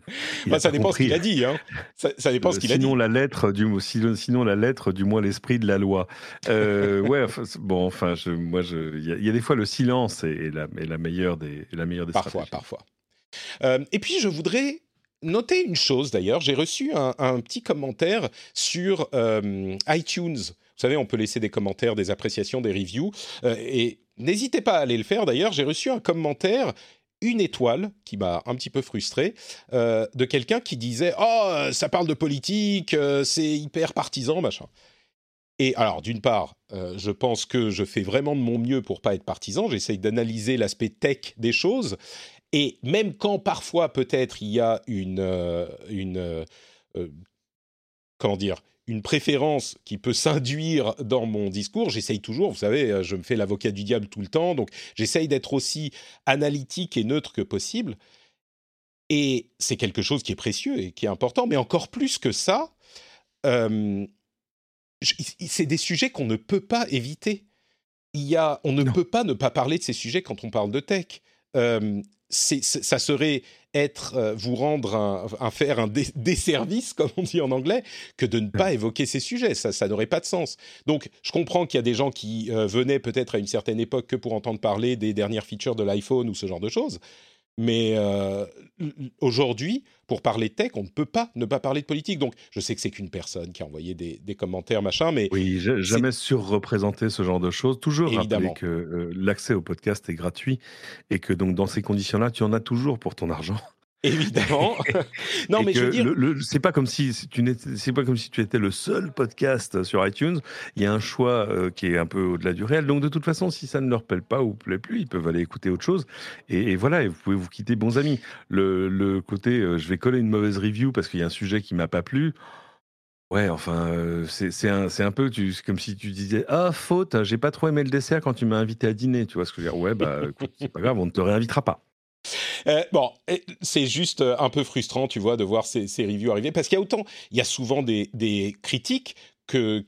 Bah, ça dépend ce qu'il a dit. Hein. Ça, dépend ce qu'il a dit. Sinon la lettre du sinon la lettre du moins l'esprit de la loi. Euh, ouais. bon, enfin, je, moi, il y, a des fois le silence est, la, la, meilleure des la meilleure des parfois, parfois. Euh, et puis je voudrais noter une chose d'ailleurs. J'ai reçu un, petit commentaire sur euh, iTunes. Vous savez, on peut laisser des commentaires, des appréciations, des reviews. et n'hésitez pas à aller le faire d'ailleurs. J'ai reçu un commentaire une étoile qui m'a un petit peu frustré euh, de quelqu'un qui disait oh ça parle de politique euh, c'est hyper partisan machin et alors d'une part euh, je pense que je fais vraiment de mon mieux pour pas être partisan j'essaye d'analyser l'aspect tech des choses et même quand parfois peut-être il y a une une comment dire une préférence qui peut s'induire dans mon discours, j'essaye toujours, vous savez, euh, je me fais l'avocat du diable tout le temps, donc j'essaye d'être aussi analytique et neutre que possible. Et c'est quelque chose qui est précieux et qui est important, mais encore plus que ça, euh, c'est des sujets qu'on ne peut pas éviter. Il y a, on ne peut pas ne pas parler de ces sujets quand on parle de tech. Euh, ça serait être euh, vous rendre un, faire un desservice, comme on dit en anglais, que de ne pas évoquer ces sujets. Ça, ça n'aurait pas de sens. Donc, je comprends qu'il y a des gens qui euh, venaient peut-être à une certaine époque que pour entendre parler des dernières features de l'iPhone ou ce genre de choses. Mais euh, aujourd'hui, pour parler de tech, on ne peut pas ne pas parler de politique. Donc, je sais que c'est qu'une personne qui a envoyé des, commentaires, machin, mais... Oui, jamais surreprésenter ce genre de choses. Toujours Évidemment. rappeler que euh, l'accès au podcast est gratuit et que donc dans ces conditions-là, tu en as toujours pour ton argent. Évidemment. non, mais je veux dire, c'est pas comme si tu c'est pas comme si tu étais le seul podcast sur iTunes. Il y a un choix euh, qui est un peu au-delà du réel. Donc de toute façon, si ça ne leur plaît pas ou plaît plus, ils peuvent aller écouter autre chose. Et, voilà, et vous pouvez vous quitter bons amis. Le, côté, euh, je vais coller une mauvaise review parce qu'il y a un sujet qui m'a pas plu. Ouais, enfin, euh, c'est un, un, peu tu, comme si tu disais Ah, faute, j'ai pas trop aimé le dessert quand tu m'as invité à dîner. Tu vois ce que je veux dire? Ouais, bah, c'est pas grave, on ne te réinvitera pas. Euh, bon, c'est juste euh, un peu frustrant, tu vois, de voir ces, reviews arriver, parce qu'il y a autant, il y a souvent des critiques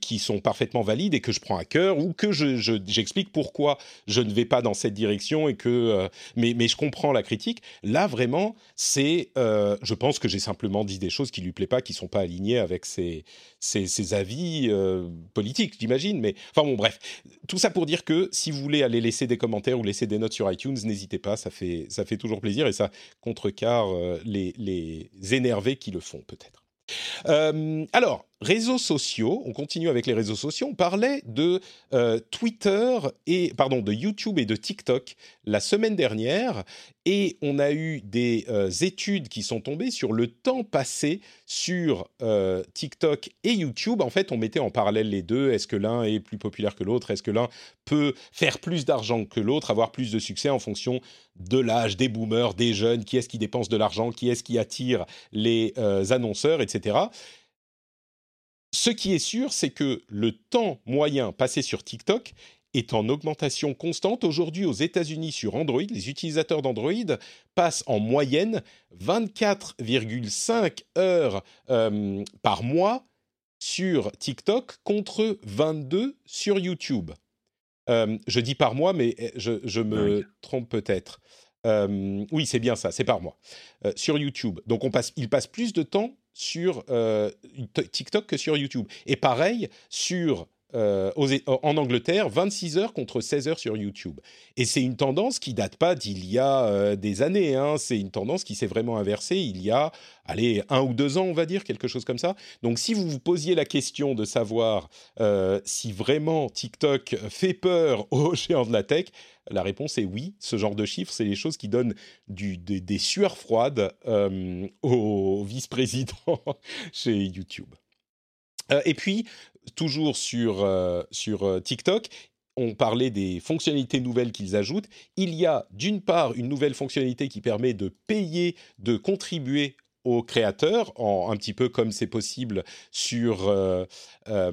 qui sont parfaitement valides et que je prends à cœur ou que j'explique je, pourquoi je ne vais pas dans cette direction et que euh, mais, mais je comprends la critique. Là vraiment, c'est euh, je pense que j'ai simplement dit des choses qui lui plaisent pas, qui sont pas alignées avec ses, ses, avis euh, politiques, j'imagine. Mais enfin bon, bref, tout ça pour dire que si vous voulez aller laisser des commentaires ou laisser des notes sur iTunes, n'hésitez pas, ça fait ça fait toujours plaisir et ça contrecarre les les énervés qui le font peut-être. Alors, réseaux sociaux, on continue avec les réseaux sociaux. On parlait de euh, Twitter et pardon de YouTube et de TikTok la semaine dernière et on a eu des euh, études qui sont tombées sur le temps passé sur TikTok et YouTube. En fait, on mettait en parallèle les deux. Est-ce que l'un est plus populaire que l'autre? Est-ce que l'un peut faire plus d'argent que l'autre, avoir plus de succès en fonction de l'âge, des boomers, des jeunes? Qui est-ce qui dépense de l'argent? Qui est-ce qui attire les annonceurs, etc. Ce qui est sûr, c'est que le temps moyen passé sur TikTok est en augmentation constante. Aujourd'hui, aux États-Unis, sur Android, les utilisateurs d'Android passent en moyenne 24,5 heures euh, par mois sur TikTok contre 22 sur YouTube. Euh, je dis par mois, mais euh, je, me trompe peut-être. oui, c'est bien ça, c'est par mois. sur YouTube. Donc, on passe, il passe plus de temps sur euh, TikTok que sur YouTube. Et pareil sur euh, en Angleterre, 26 heures contre 16 heures sur YouTube. Et c'est une tendance qui date pas d'il y a euh, des années. Hein. C'est une tendance qui s'est vraiment inversée il y a, allez, un ou deux ans, on va dire, quelque chose comme ça. Donc, si vous vous posiez la question de savoir si vraiment TikTok fait peur aux géants de la tech, la réponse est oui. Ce genre de chiffres, c'est les choses qui donnent du, des, sueurs froides euh, au vice-président chez YouTube. Euh, et puis, toujours sur, euh, sur TikTok, on parlait des fonctionnalités nouvelles qu'ils ajoutent. Il y a d'une part une nouvelle fonctionnalité qui permet de payer, de contribuer aux créateurs, en, un petit peu comme c'est possible sur euh, euh,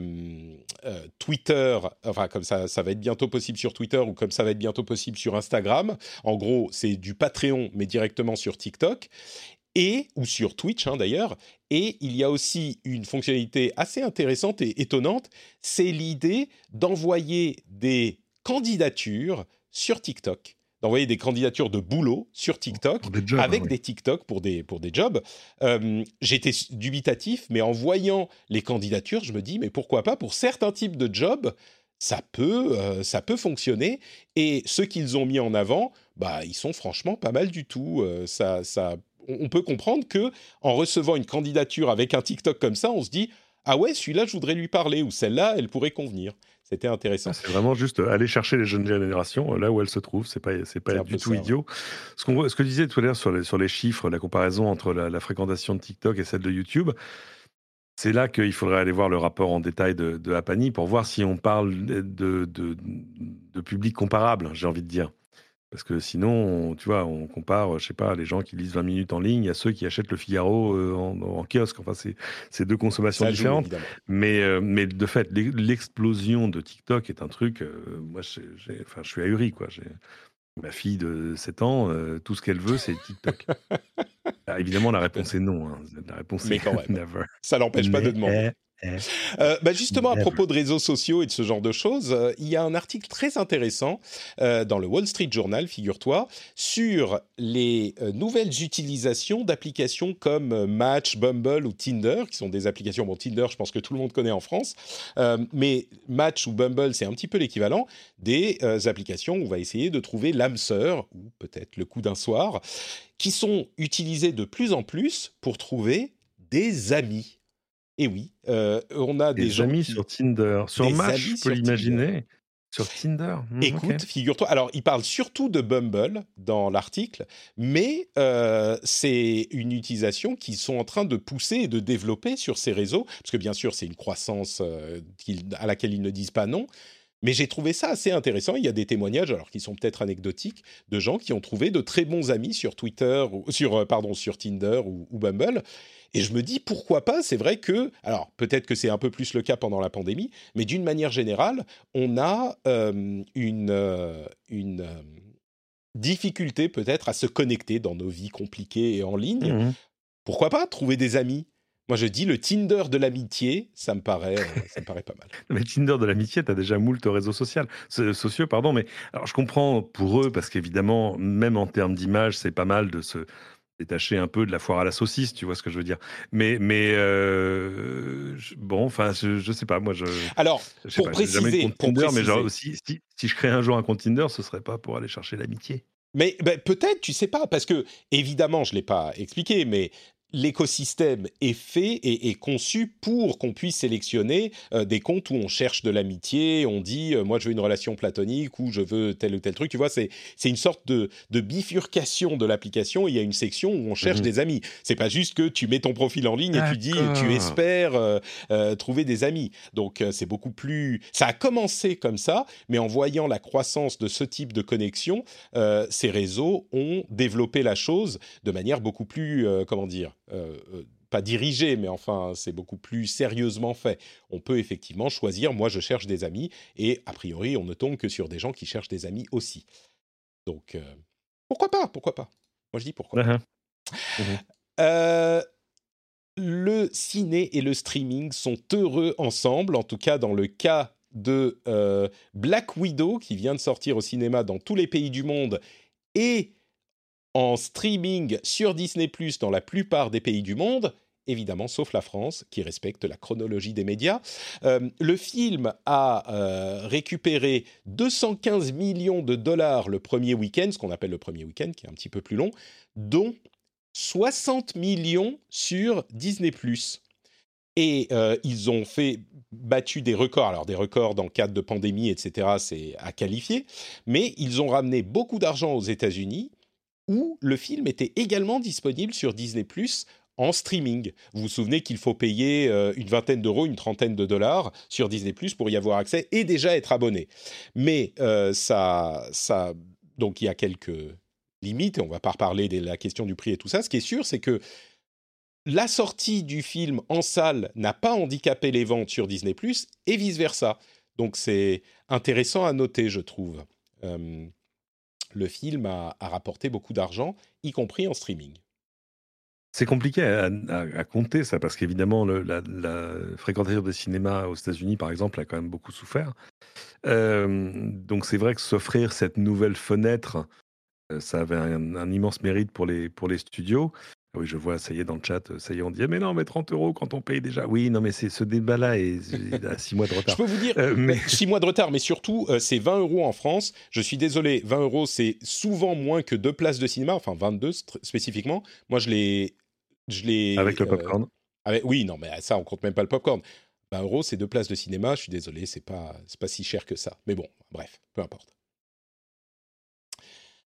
euh, Twitter, enfin comme ça, ça va être bientôt possible sur Twitter ou comme ça va être bientôt possible sur Instagram. En gros, c'est du Patreon, mais directement sur TikTok et ou sur Twitch hein, d'ailleurs. Et il y a aussi une fonctionnalité assez intéressante et étonnante, c'est l'idée d'envoyer des candidatures sur TikTok d'envoyer des candidatures de boulot sur TikTok avec des TikTok pour des, pour des jobs. Euh, j'étais dubitatif, mais en voyant les candidatures, je me dis, mais pourquoi pas pour certains types de jobs ça peut, euh, ça peut fonctionner. Et ceux qu'ils ont mis en avant, bah, ils sont franchement pas mal du tout. Euh, ça, ça, on peut comprendre que en recevant une candidature avec un TikTok comme ça, on se dit ah ouais, celui-là, je voudrais lui parler, ou celle-là, elle pourrait convenir. C'était intéressant. C'est vraiment juste aller chercher les jeunes générations là où elles se trouvent. C'est pas, c'est pas du tout idiot. Ce, qu'on, ce que disais tout à l'heure sur les, sur les chiffres, la comparaison entre la, fréquentation de TikTok et celle de YouTube, c'est là qu'il faudrait aller voir le rapport en détail de, de Apani pour voir si on parle de, de, de public comparable, j'ai envie de dire. Parce que sinon, tu vois, on compare, je sais pas, les gens qui lisent 20 minutes en ligne à ceux qui achètent le Figaro euh, en, kiosque. Enfin, c'est deux consommations différentes. mais, euh, mais de fait, l'explosion de TikTok est un truc. Euh, moi, enfin, je suis ahuri, quoi. Ma fille de 7 ans, tout ce qu'elle veut, c'est TikTok. Ah, évidemment, la réponse est non. Hein. La réponse est never. Ça n'empêche pas de demander. Euh, bah justement, à propos de réseaux sociaux et de ce genre de choses, euh, il y a un article très intéressant euh, dans le Wall Street Journal, figure-toi, sur les nouvelles utilisations d'applications comme Match, Bumble ou Tinder, qui sont des applications, bon Tinder je pense que tout le monde connaît en France, mais Match ou Bumble c'est un petit peu l'équivalent des applications où on va essayer de trouver l'âme sœur, ou peut-être le coup d'un soir, qui sont utilisées de plus en plus pour trouver des amis. Et oui, euh, on a des, amis sur Tinder, sur Match, je peux l'imaginer. Sur Tinder. Hmm, Écoute, figure-toi. Alors, il parle surtout de Bumble dans l'article, mais euh, c'est une utilisation qu'ils sont en train de pousser et de développer sur ces réseaux, parce que bien sûr, c'est une croissance euh, à laquelle ils ne disent pas non. Mais j'ai trouvé ça assez intéressant. Il y a des témoignages, alors qui sont peut-être anecdotiques, de gens qui ont trouvé de très bons amis sur Twitter, ou, sur pardon, sur Tinder ou Bumble, et je me dis pourquoi pas, c'est vrai que, alors peut-être que c'est un peu plus le cas pendant la pandémie, mais d'une manière générale, on a euh, une, euh, une euh, difficulté peut-être à se connecter dans nos vies compliquées et en ligne. Mmh pourquoi pas trouver des amis? Moi, je dis le Tinder de l'amitié, ça me paraît, ça me paraît pas mal. Mais Tinder de l'amitié, tu as déjà moult réseaux sociaux, sociaux, pardon. Mais alors, je comprends pour eux parce qu'évidemment, même en termes d'image, c'est pas mal de se détacher un peu de la foire à la saucisse, tu vois ce que je veux dire. Mais, mais euh, bon, enfin, je, je, sais pas, moi, je. Alors, pour, préciser, Tinder, mais genre, si, si, si, je crée un jour un compte Tinder, ce serait pas pour aller chercher l'amitié. Mais ben, peut-être, tu sais pas, parce que évidemment, je l'ai pas expliqué, mais l'écosystème est fait et est conçu pour qu'on puisse sélectionner euh, des comptes où on cherche de l'amitié, on dit euh, moi je veux une relation platonique ou je veux tel ou tel truc. Tu vois, c'est c'est une sorte de, de bifurcation de l'application. Il y a une section où on cherche mhm. des amis. C'est pas juste que tu mets ton profil en ligne et tu dis tu espères euh, trouver des amis. Donc c'est beaucoup plus. Ça a commencé comme ça, mais en voyant la croissance de ce type de connexion, ces réseaux ont développé la chose de manière beaucoup plus comment dire pas dirigé, mais enfin, c'est beaucoup plus sérieusement fait. On peut effectivement choisir, moi je cherche des amis, et a priori, on ne tombe que sur des gens qui cherchent des amis aussi. Donc, euh, pourquoi pas Pourquoi pas? Moi je dis pourquoi uh-huh. uh-huh. le ciné et le streaming sont heureux ensemble, en tout cas dans le cas de Black Widow, qui vient de sortir au cinéma dans tous les pays du monde, et en streaming sur Disney ⁇ dans la plupart des pays du monde, évidemment, sauf la France, qui respecte la chronologie des médias. Euh, le film a euh, récupéré 215 millions de dollars le premier week-end, ce qu'on appelle le premier week-end, qui est un petit peu plus long, dont 60 millions sur Disney ⁇ et euh, ils ont fait battu des records. Alors des records dans le cadre de pandémie, etc. C'est à qualifier, mais ils ont ramené beaucoup d'argent aux États-Unis où le film était également disponible sur Disney ⁇ en streaming. Vous vous souvenez qu'il faut payer euh, une vingtaine d'euros, une trentaine de dollars sur Disney ⁇ pour y avoir accès et déjà être abonné. Mais euh, ça, donc il y a quelques limites, et on va pas reparler de la question du prix et tout ça. Ce qui est sûr, c'est que la sortie du film en salle n'a pas handicapé les ventes sur Disney ⁇ et vice-versa. Donc c'est intéressant à noter, je trouve. Euh, le film a, rapporté beaucoup d'argent, y compris en streaming. C'est compliqué à, compter ça, parce qu'évidemment, la, fréquentation des cinémas aux États-Unis, par exemple, a quand même beaucoup souffert. Euh, donc c'est vrai que s'offrir cette nouvelle fenêtre ça avait un, immense mérite pour les studios. Oui, je vois, ça y est, dans le chat, ça y est, on dit «Ah, mais non, mais 30 euros quand on paye déjà. Oui, non, mais c'est ce débat-là il a 6 mois de retard. Je peux vous dire, euh, mais... 6 mois de retard, mais surtout, euh, c'est 20 euros en France. Je suis désolé, 20 euros, c'est souvent moins que deux places de cinéma, enfin 22 spécifiquement. Moi, je l'ai. Je avec le popcorn euh, Oui, non, mais ça, on compte même pas le popcorn. 20 euros, c'est deux places de cinéma. Je suis désolé, c'est pas, pas si cher que ça. Mais bon, bref, peu importe.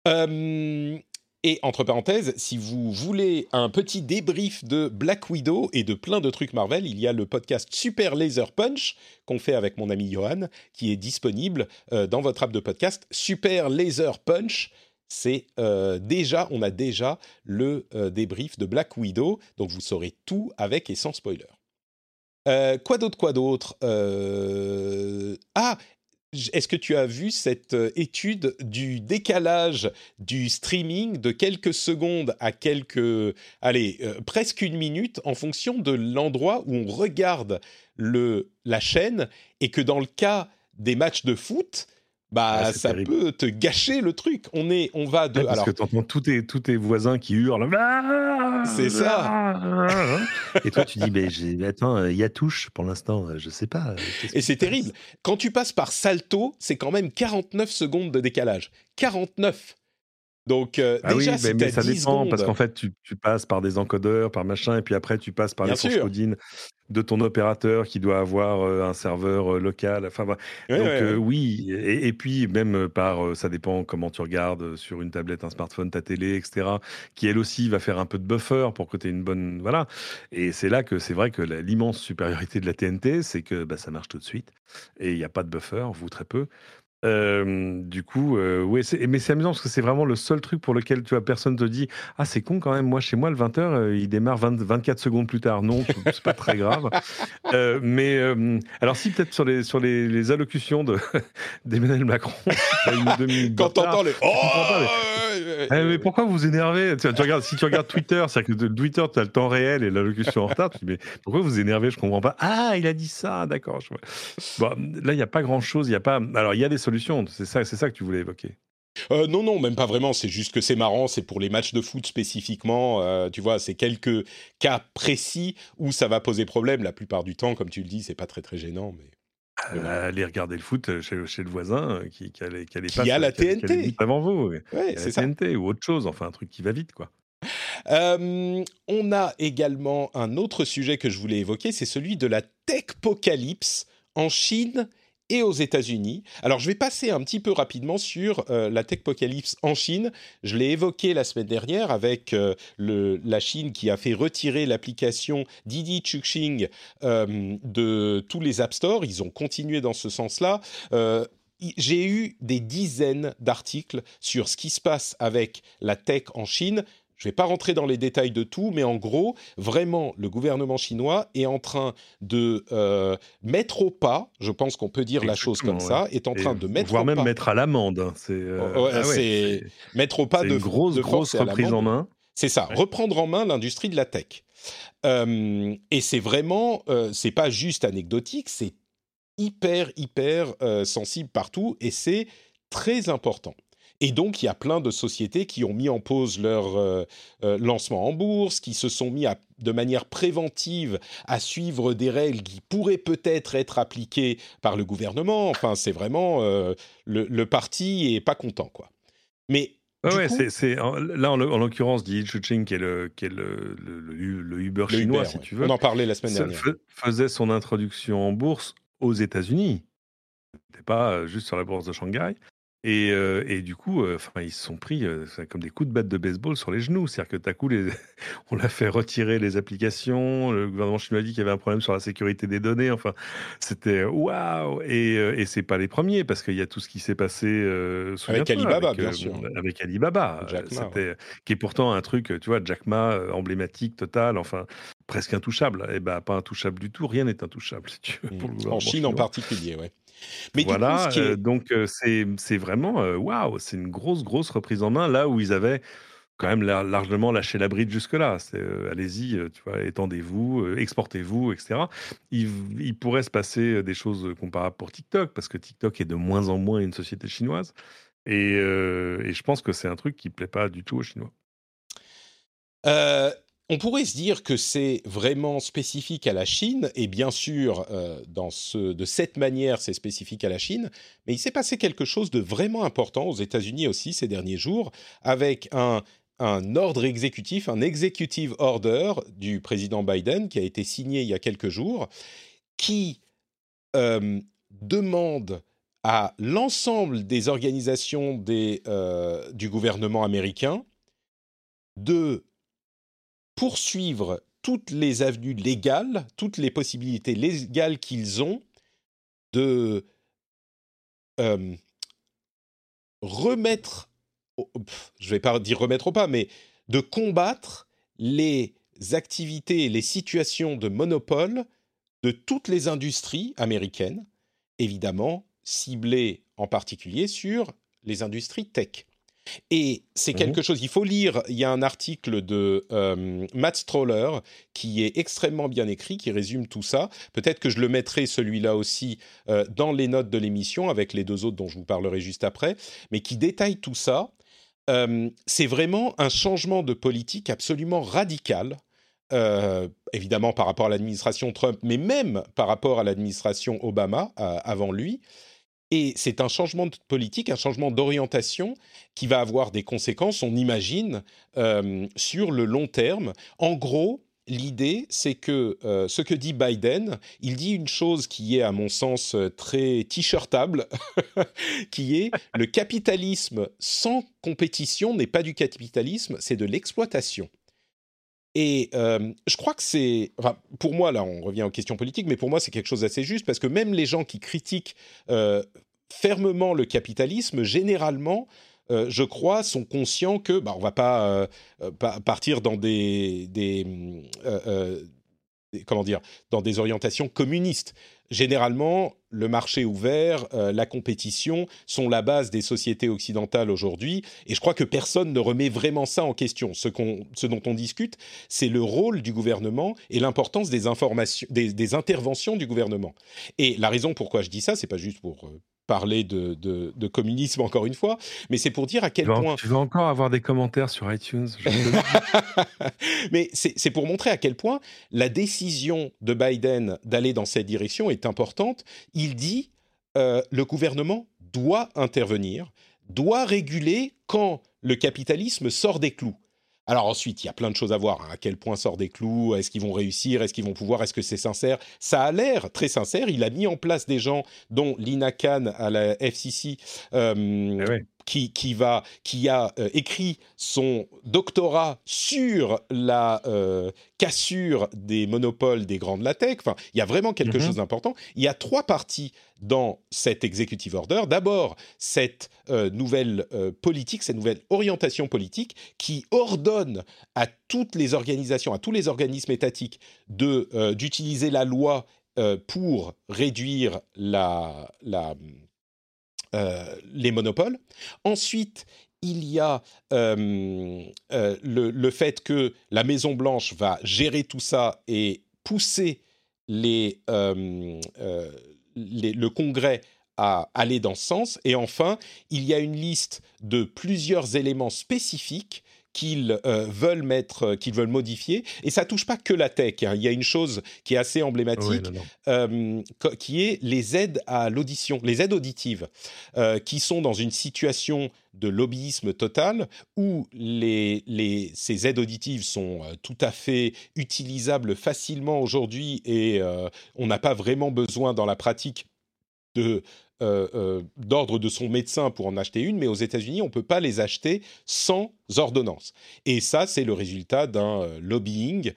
Euh, et entre parenthèses, si vous voulez un petit débrief de Black Widow et de plein de trucs Marvel, il y a le podcast Super Laser Punch qu'on fait avec mon ami Johan, qui est disponible euh, dans votre app de podcast. Super Laser Punch, c'est euh, déjà, on a déjà le euh, débrief de Black Widow, donc vous saurez tout avec et sans spoiler. quoi d'autre, quoi d'autre Ah, est-ce que tu as vu cette euh, étude du décalage du streaming de quelques secondes à quelques, allez, euh, presque une minute en fonction de l'endroit où on regarde le, la chaîne et que dans le cas des matchs de foot, bah ah, ça peut te gâcher le truc. On est, on va de. parce alors, que t'entends tous tes, tous tes voisins qui hurlent. C'est ça. Et toi, tu dis, mais attends, il y a touche pour l'instant, je sais pas. Et c'est terrible. Quand tu passes par Salto, c'est quand même 49 secondes de décalage. 49. Donc euh, ah déjà, oui, mais, ça dépend parce qu'en fait, tu, tu, passes par des encodeurs, par machin, et puis après, tu passes par les sources codines de ton opérateur qui doit avoir euh, un serveur euh, local. Enfin, donc oui, et, puis même par, ça dépend comment tu regardes sur une tablette, un smartphone, ta télé, etc. Qui elle aussi va faire un peu de buffer pour que tu aies une bonne, voilà. Et c'est là que c'est vrai que l'immense supériorité de la TNT, c'est que bah, ça marche tout de suite et il n'y a pas de buffer, vous très peu du coup, euh, ouais, mais c'est amusant parce que c'est vraiment le seul truc pour lequel tu vois, personne te dit Ah, c'est con quand même, moi chez moi, le 20h, euh, il démarre 24 secondes plus tard. Non, c'est pas très grave. Euh, mais alors, si peut-être sur les, sur les, les allocutions d'Emmanuel Macron, quand t'entends les. Oh eh, mais pourquoi vous énervez? Tu, regardes, Si tu regardes Twitter, c'est-à-dire que Twitter, tu as le temps réel et l'allocution en retard, tu dis Mais pourquoi vous énervez? Je comprends pas. Ah, il a dit ça, d'accord. Bon, là, il n'y a pas grand-chose. Il y a pas. Alors, il y a des solution. C'est ça, c'est ça que tu voulais évoquer. Euh, non, non, même pas vraiment. C'est juste que c'est marrant. C'est pour les matchs de foot spécifiquement. Euh, tu vois, c'est quelques cas précis où ça va poser problème. La plupart du temps, comme tu le dis, c'est pas très très gênant. Mais euh, aller regarder le foot chez, chez le voisin qui, qui, allait, qui, a la TNT avant vous. Ouais, c'est la TNT ou autre chose. Enfin, un truc qui va vite, quoi. on a également un autre sujet que je voulais évoquer, c'est celui de la techpocalypse en Chine et aux États-Unis. Alors, je vais passer un petit peu rapidement sur euh, la Techpocalypse en Chine. Je l'ai évoqué la semaine dernière avec euh, la Chine qui a fait retirer l'application Didi Chuxing euh, de tous les App Store. Ils ont continué dans ce sens-là. j'ai eu des dizaines d'articles sur ce qui se passe avec la tech en Chine. Je ne vais pas rentrer dans les détails de tout, mais en gros, vraiment, le gouvernement chinois est en train de euh, mettre au pas, je pense qu'on peut dire la chose comme ça, est en train de mettre voire même mettre à l'amende. Hein, c'est euh, ah mettre au pas de une grosse grosse reprise en main. C'est ça, reprendre en main l'industrie de la tech. Euh, et c'est vraiment, c'est pas juste anecdotique, c'est hyper hyper sensible partout et c'est très important. Et donc, il y a plein de sociétés qui ont mis en pause leur euh, euh, lancement en bourse, qui se sont mis à, de manière préventive à suivre des règles qui pourraient peut-être être appliquées par le gouvernement. Enfin, c'est vraiment euh, le, parti est pas content, quoi. Mais Ouais, là en, l'occurrence, Di Chuching, qui est le, qui est le, le, Uber chinois, si tu veux. On en parlait la semaine dernière. Faisait son introduction en bourse aux États-Unis. C'était pas juste sur la bourse de Shanghai. Et, euh, et, du coup, euh, ils se sont pris euh, comme des coups de batte de baseball sur les genoux. C'est-à-dire que tout à coup, les... on l'a fait retirer les applications. Le gouvernement chinois a dit qu'il y avait un problème sur la sécurité des données. Enfin, c'était waouh. Et, et c'est pas les premiers parce qu'il y a tout ce qui s'est passé avec Alibaba, bien sûr. Avec Alibaba, c'était qui est pourtant un truc, tu vois, Jack Ma emblématique total. Enfin, presque intouchable. Et eh ben, pas intouchable du tout. Rien n'est intouchable. Si tu veux, mmh. en Chine en particulier, ouais. Mais voilà, donc c'est vraiment waouh, c'est une grosse grosse reprise en main là où ils avaient quand même largement lâché la bride jusque-là. allez-y, tu vois, étendez-vous, exportez-vous, etc. Il, il, pourrait se passer des choses comparables pour TikTok parce que TikTok est de moins en moins une société chinoise. Et, et je pense que c'est un truc qui plaît pas du tout aux Chinois. On pourrait se dire que c'est vraiment spécifique à la Chine, et bien sûr, euh, dans ce, de cette manière, c'est spécifique à la Chine, mais il s'est passé quelque chose de vraiment important aux États-Unis aussi ces derniers jours, avec un, un ordre exécutif, un executive order du président Biden qui a été signé il y a quelques jours, qui euh, demande à l'ensemble des organisations des, euh, du gouvernement américain de poursuivre toutes les avenues légales, toutes les possibilités légales qu'ils ont de euh, remettre, je ne vais pas dire remettre au pas, mais de combattre les activités les situations de monopole de toutes les industries américaines, évidemment ciblées en particulier sur les industries tech. Et c'est mmh quelque chose, il faut lire, il y a un article de euh, Matt Stroller qui est extrêmement bien écrit, qui résume tout ça. Peut-être que je le mettrai celui-là aussi euh, dans les notes de l'émission avec les deux autres dont je vous parlerai juste après, mais qui détaille tout ça. Euh, c'est vraiment un changement de politique absolument radical. évidemment par rapport à l'administration Trump, mais même par rapport à l'administration Obama avant lui. Et c'est un changement de politique, un changement d'orientation qui va avoir des conséquences, on imagine, euh, sur le long terme. En gros, l'idée, c'est que euh, ce que dit Biden, il dit une chose qui est, à mon sens, très t-shirtable, qui est le capitalisme sans compétition n'est pas du capitalisme, c'est de l'exploitation. Et euh, je crois que c'est, pour moi, là, on revient aux questions politiques, mais pour moi, c'est quelque chose d'assez juste parce que même les gens qui critiquent euh, fermement le capitalisme, généralement, euh, je crois, sont conscients que, bah, on va pas, partir dans des comment dire, dans des orientations communistes. Généralement, le marché ouvert, euh, la compétition sont la base des sociétés occidentales aujourd'hui, et je crois que personne ne remet vraiment ça en question. Ce, ce dont on discute, c'est le rôle du gouvernement et l'importance des des, interventions du gouvernement. Et la raison pourquoi je dis ça, c'est pas juste pour euh, parler de, de, communisme encore une fois, mais c'est pour dire à quel point... Tu vas encore avoir des commentaires sur iTunes. mais c'est pour montrer à quel point la décision de Biden d'aller dans cette direction est importante. Il dit euh, le gouvernement doit intervenir, doit réguler quand le capitalisme sort des clous. Alors ensuite, il y a plein de choses à voir. Hein. À quel point sort des clous Est-ce qu'ils vont réussir Est-ce qu'ils vont pouvoir Est-ce que c'est sincère? Ça a l'air très sincère. Il a mis en place des gens, dont Lina Khan à la FCC, qui, qui, va, qui a euh, écrit son doctorat sur la euh, cassure des monopoles des grandes latex. Enfin, il y a vraiment quelque mm-hmm. chose d'important. Il y a trois parties dans cet executive order. D'abord, cette euh, nouvelle politique, cette nouvelle orientation politique qui ordonne à toutes les organisations, à tous les organismes étatiques d'utiliser la loi pour réduire la, la les monopoles. Ensuite, il y a euh, euh, le, fait que la Maison Blanche va gérer tout ça et pousser le Congrès à aller dans ce sens. Et enfin, il y a une liste de plusieurs éléments spécifiques qu'ils euh, veulent mettre, euh, qu'ils veulent modifier. Et ça touche pas que la tech. Hein. Il y a une chose qui est assez emblématique, euh, qui est les aides à l'audition, les aides auditives, qui sont dans une situation de lobbyisme total où les, les, ces aides auditives sont tout à fait utilisables facilement aujourd'hui et on n'a pas vraiment besoin dans la pratique de euh, euh, d'ordre de son médecin pour en acheter une, mais aux États-Unis, on ne peut pas les acheter sans ordonnance. Et ça, c'est le résultat d'un euh, lobbying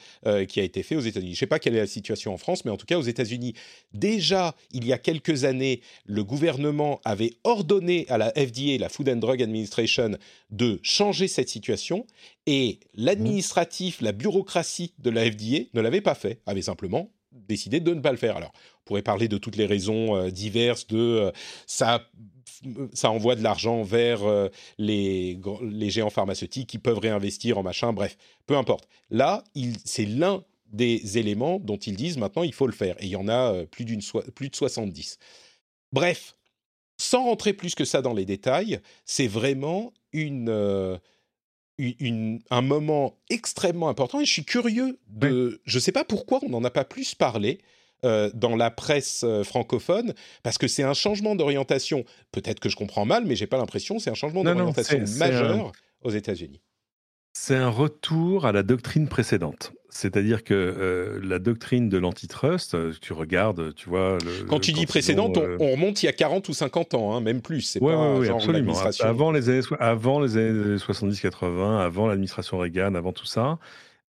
qui a été fait aux États-Unis. Je ne sais pas quelle est la situation en France, mais en tout cas aux États-Unis, déjà, il y a quelques années, le gouvernement avait ordonné à la FDA, la Food and Drug Administration, de changer cette situation, et l'administratif, la bureaucratie de la FDA ne l'avait pas fait, avait simplement décidé de ne pas le faire. Alors, on pourrait parler de toutes les raisons euh, diverses de euh, ça ça envoie de l'argent vers euh, les, les géants pharmaceutiques qui peuvent réinvestir en machin, bref, peu importe. Là, c'est l'un des éléments dont ils disent maintenant il faut le faire. Et il y en a plus, plus de 70. Bref, sans rentrer plus que ça dans les détails, c'est vraiment une, une, un moment extrêmement important et je suis curieux de... Je ne sais pas pourquoi on n'en a pas plus parlé. Euh, dans la presse euh, francophone, parce que c'est un changement d'orientation. Peut-être que je comprends mal, mais j'ai pas l'impression. C'est un changement d'orientation majeur aux États-Unis. C'est un retour à la doctrine précédente. C'est-à-dire que euh, la doctrine de l'antitrust, tu regardes, tu vois. quand tu dis précédente, on, remonte il y a 40 ou 50 ans, hein, même plus. C'est pas genre absolument. Avant les années, avant les années 70-80, avant l'administration Reagan, avant tout ça,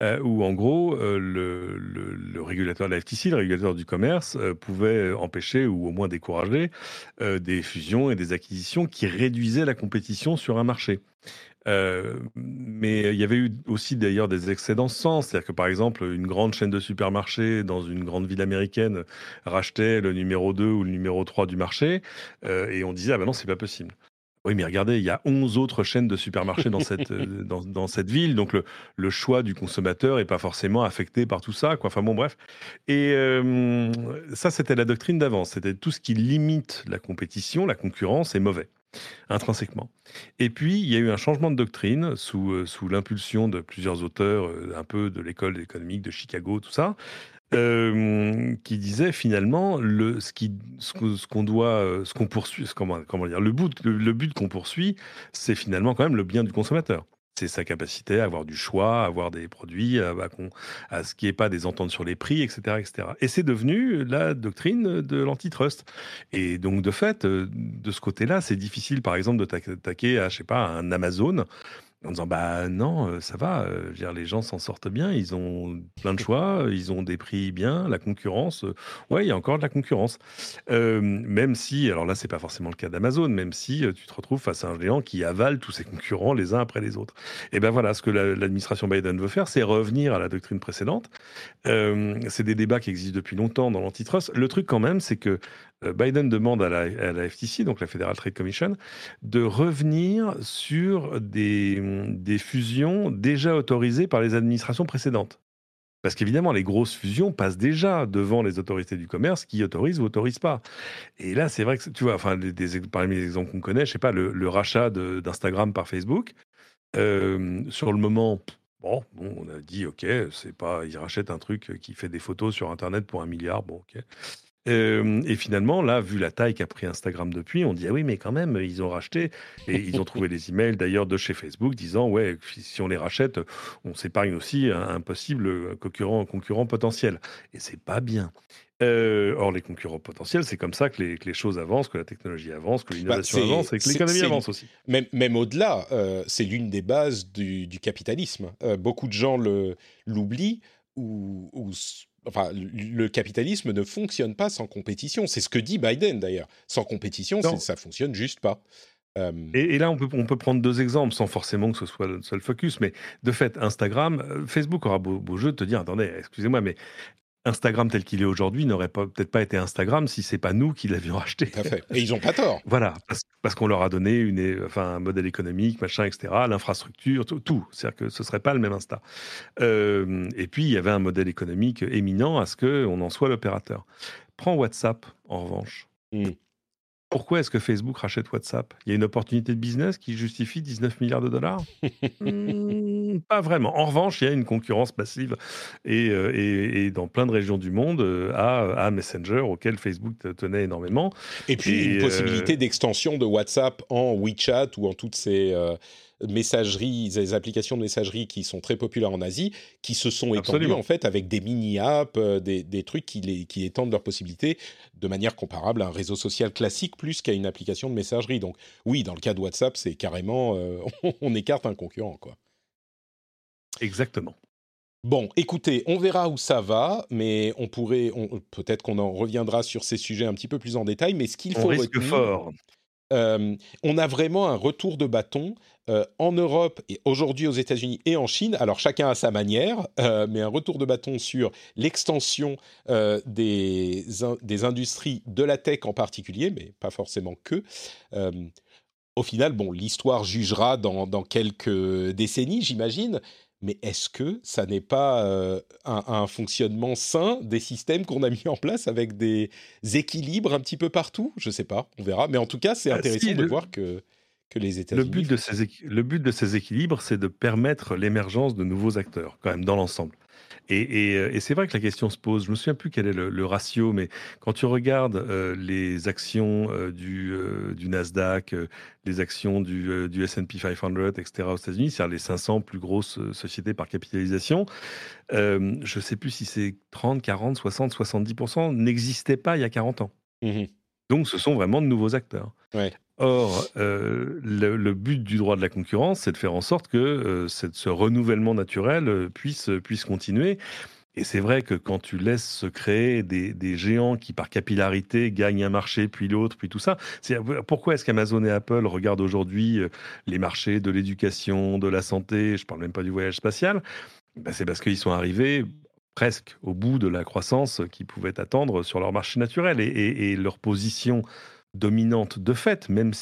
euh, où en gros, euh, le, régulateur de la FTC, le régulateur du commerce, euh, pouvait empêcher ou au moins décourager des fusions et des acquisitions qui réduisaient la compétition sur un marché. Mais il y avait eu aussi d'ailleurs des excès dans ce sens. C'est-à-dire que par exemple, une grande chaîne de supermarchés dans une grande ville américaine rachetait le numéro 2 ou le numéro 3 du marché et on disait, ah ben non, c'est pas possible. Oui, mais regardez, il y a 11 autres chaînes de supermarchés dans cette, euh, dans, cette ville, donc le, le choix du consommateur n'est pas forcément affecté par tout ça. Quoi. Enfin bon, bref. Et euh, ça, c'était la doctrine d'avance. C'était tout ce qui limite la compétition, la concurrence est mauvais intrinsèquement. Et puis, il y a eu un changement de doctrine sous, euh, sous l'impulsion de plusieurs auteurs, un peu de l'école économique de Chicago, tout ça, euh, qui disait finalement le, ce qu'on doit, euh, ce qu'on poursuit, comment, comment dire, le, but, le, but qu'on poursuit, c'est finalement quand même le bien du consommateur. C'est sa capacité à avoir du choix, à avoir des produits, à, à, ce qui n'est pas des ententes sur les prix, etc. etc. Et c'est devenu la doctrine de l'antitrust. Et donc, de fait, euh, de ce côté-là, c'est difficile, par exemple, de t'attaquer à, je sais pas, un Amazon en disant bah non, euh, ça va, euh, dire, les gens s'en sortent bien, ils ont plein de choix, ils ont des prix bien, la concurrence, euh, ouais, il y a encore de la concurrence. même si, alors là, c'est pas forcément le cas d'Amazon, même si tu te retrouves face à un géant qui avale tous ses concurrents les uns après les autres. Et ben voilà, ce que l'administration Biden veut faire, c'est revenir à la doctrine précédente. c'est des débats qui existent depuis longtemps dans l'antitrust. Le truc quand même, c'est que Biden demande à la, FTC, donc la Federal Trade Commission, de revenir sur des, fusions déjà autorisées par les administrations précédentes. Parce qu'évidemment, les grosses fusions passent déjà devant les autorités du commerce qui autorisent ou autorisent pas. Et là, c'est vrai que, tu vois, enfin, parmi les exemples qu'on connaît, je sais pas, le, rachat d'Instagram par Facebook, euh, sur le moment, bon, bon, on a dit, OK, c'est pas, ils rachètent un truc qui fait des photos sur Internet pour un milliard, bon, OK et finalement, là, vu la taille qu'a pris Instagram depuis, on dit ah oui, mais quand même, ils ont racheté et ils ont trouvé des emails d'ailleurs de chez Facebook disant ouais, si on les rachète, on s'épargne aussi un, possible concurrent, concurrent potentiel. Et c'est pas bien. or, les concurrents potentiels, c'est comme ça que les, choses avancent, que la technologie avance, que bah, l'innovation avance et que l'économie avance aussi. Même, même au-delà, c'est l'une des bases du, capitalisme. beaucoup de gens l'oublient ou, ou enfin, le capitalisme ne fonctionne pas sans compétition. C'est ce que dit Biden d'ailleurs. Sans compétition, ça fonctionne juste pas. Euh, et, là, on peut, on peut prendre deux exemples sans forcément que ce soit le seul focus. Mais de fait, Instagram, euh, Facebook aura beau, beau jeu de te dire attendez, excusez-moi, mais Instagram tel qu'il est aujourd'hui n'aurait peut-être pas été Instagram si c'est pas nous qui l'avions acheté. Et ils ont pas tort. voilà, parce, qu'on leur a donné une, enfin, un modèle économique, machin, etc., l'infrastructure, tout. C'est-à-dire que ce serait pas le même Insta. Euh, et puis, il y avait un modèle économique éminent à ce qu'on en soit l'opérateur. Prends WhatsApp, en revanche. Hmm. Pourquoi est-ce que Facebook rachète WhatsApp? Il y a une opportunité de business qui justifie 19 milliards de dollars? Pas vraiment. En revanche, il y a une concurrence massive et, euh, et, dans plein de régions du monde euh, à, Messenger, auquel Facebook tenait énormément. Et puis une possibilité euh, d'extension de WhatsApp en WeChat ou en toutes ces messageries, des applications de messagerie qui sont très populaires en Asie, qui se sont étendues en fait avec des mini-apps, euh, des, trucs qui, les, qui étendent leurs possibilités de manière comparable à un réseau social classique plus qu'à une application de messagerie. Donc oui, dans le cas de WhatsApp, c'est carrément, euh, on écarte un concurrent. quoi. Exactement. Bon, écoutez, on verra où ça va, mais on pourrait, peut-être qu'on en reviendra sur ces sujets un petit peu plus en détail. Mais ce qu'il faut risque fort. Euh, on a vraiment un retour de bâton euh, en Europe et aujourd'hui aux États-Unis et en Chine. Alors chacun à sa manière, euh, mais un retour de bâton sur l'extension des, des industries de la tech en particulier, mais pas forcément que. au final, bon, l'histoire jugera dans, dans quelques décennies, j'imagine. Mais est-ce que ça n'est pas euh, un, fonctionnement sain des systèmes qu'on a mis en place avec des équilibres un petit peu partout? Je ne sais pas, on verra. Mais en tout cas, c'est ah, intéressant de voir que, que les États-Unis. Le but de ces, le but de ces équilibres, c'est de permettre l'émergence de nouveaux acteurs, quand même, dans l'ensemble. Euh, et, c'est vrai que la question se pose. Je me souviens plus quel est le, ratio, mais quand tu regardes euh, les actions euh, du, du, Nasdaq, les actions du, du S&P 500, etc. aux États-Unis, c'est-à-dire les 500 plus grosses sociétés par capitalisation, je ne sais plus si c'est 30, 40, 60, 70% n'existaient pas il y a 40 ans. Mmh Donc, ce sont vraiment de nouveaux acteurs. Ouais. Or, euh, le, but du droit de la concurrence, c'est de faire en sorte que euh, ce renouvellement naturel euh, puisse, puisse continuer. Et c'est vrai que quand tu laisses se créer des, géants qui, par capillarité, gagnent un marché, puis l'autre, puis tout ça, pourquoi est-ce qu'Amazon et Apple regardent aujourd'hui les marchés de l'éducation, de la santé, je ne parle même pas du voyage spatial ben, C'est parce qu'ils sont arrivés presque au bout de la croissance qu'ils pouvaient attendre sur leur marché naturel. et leur position dominante de fait, même,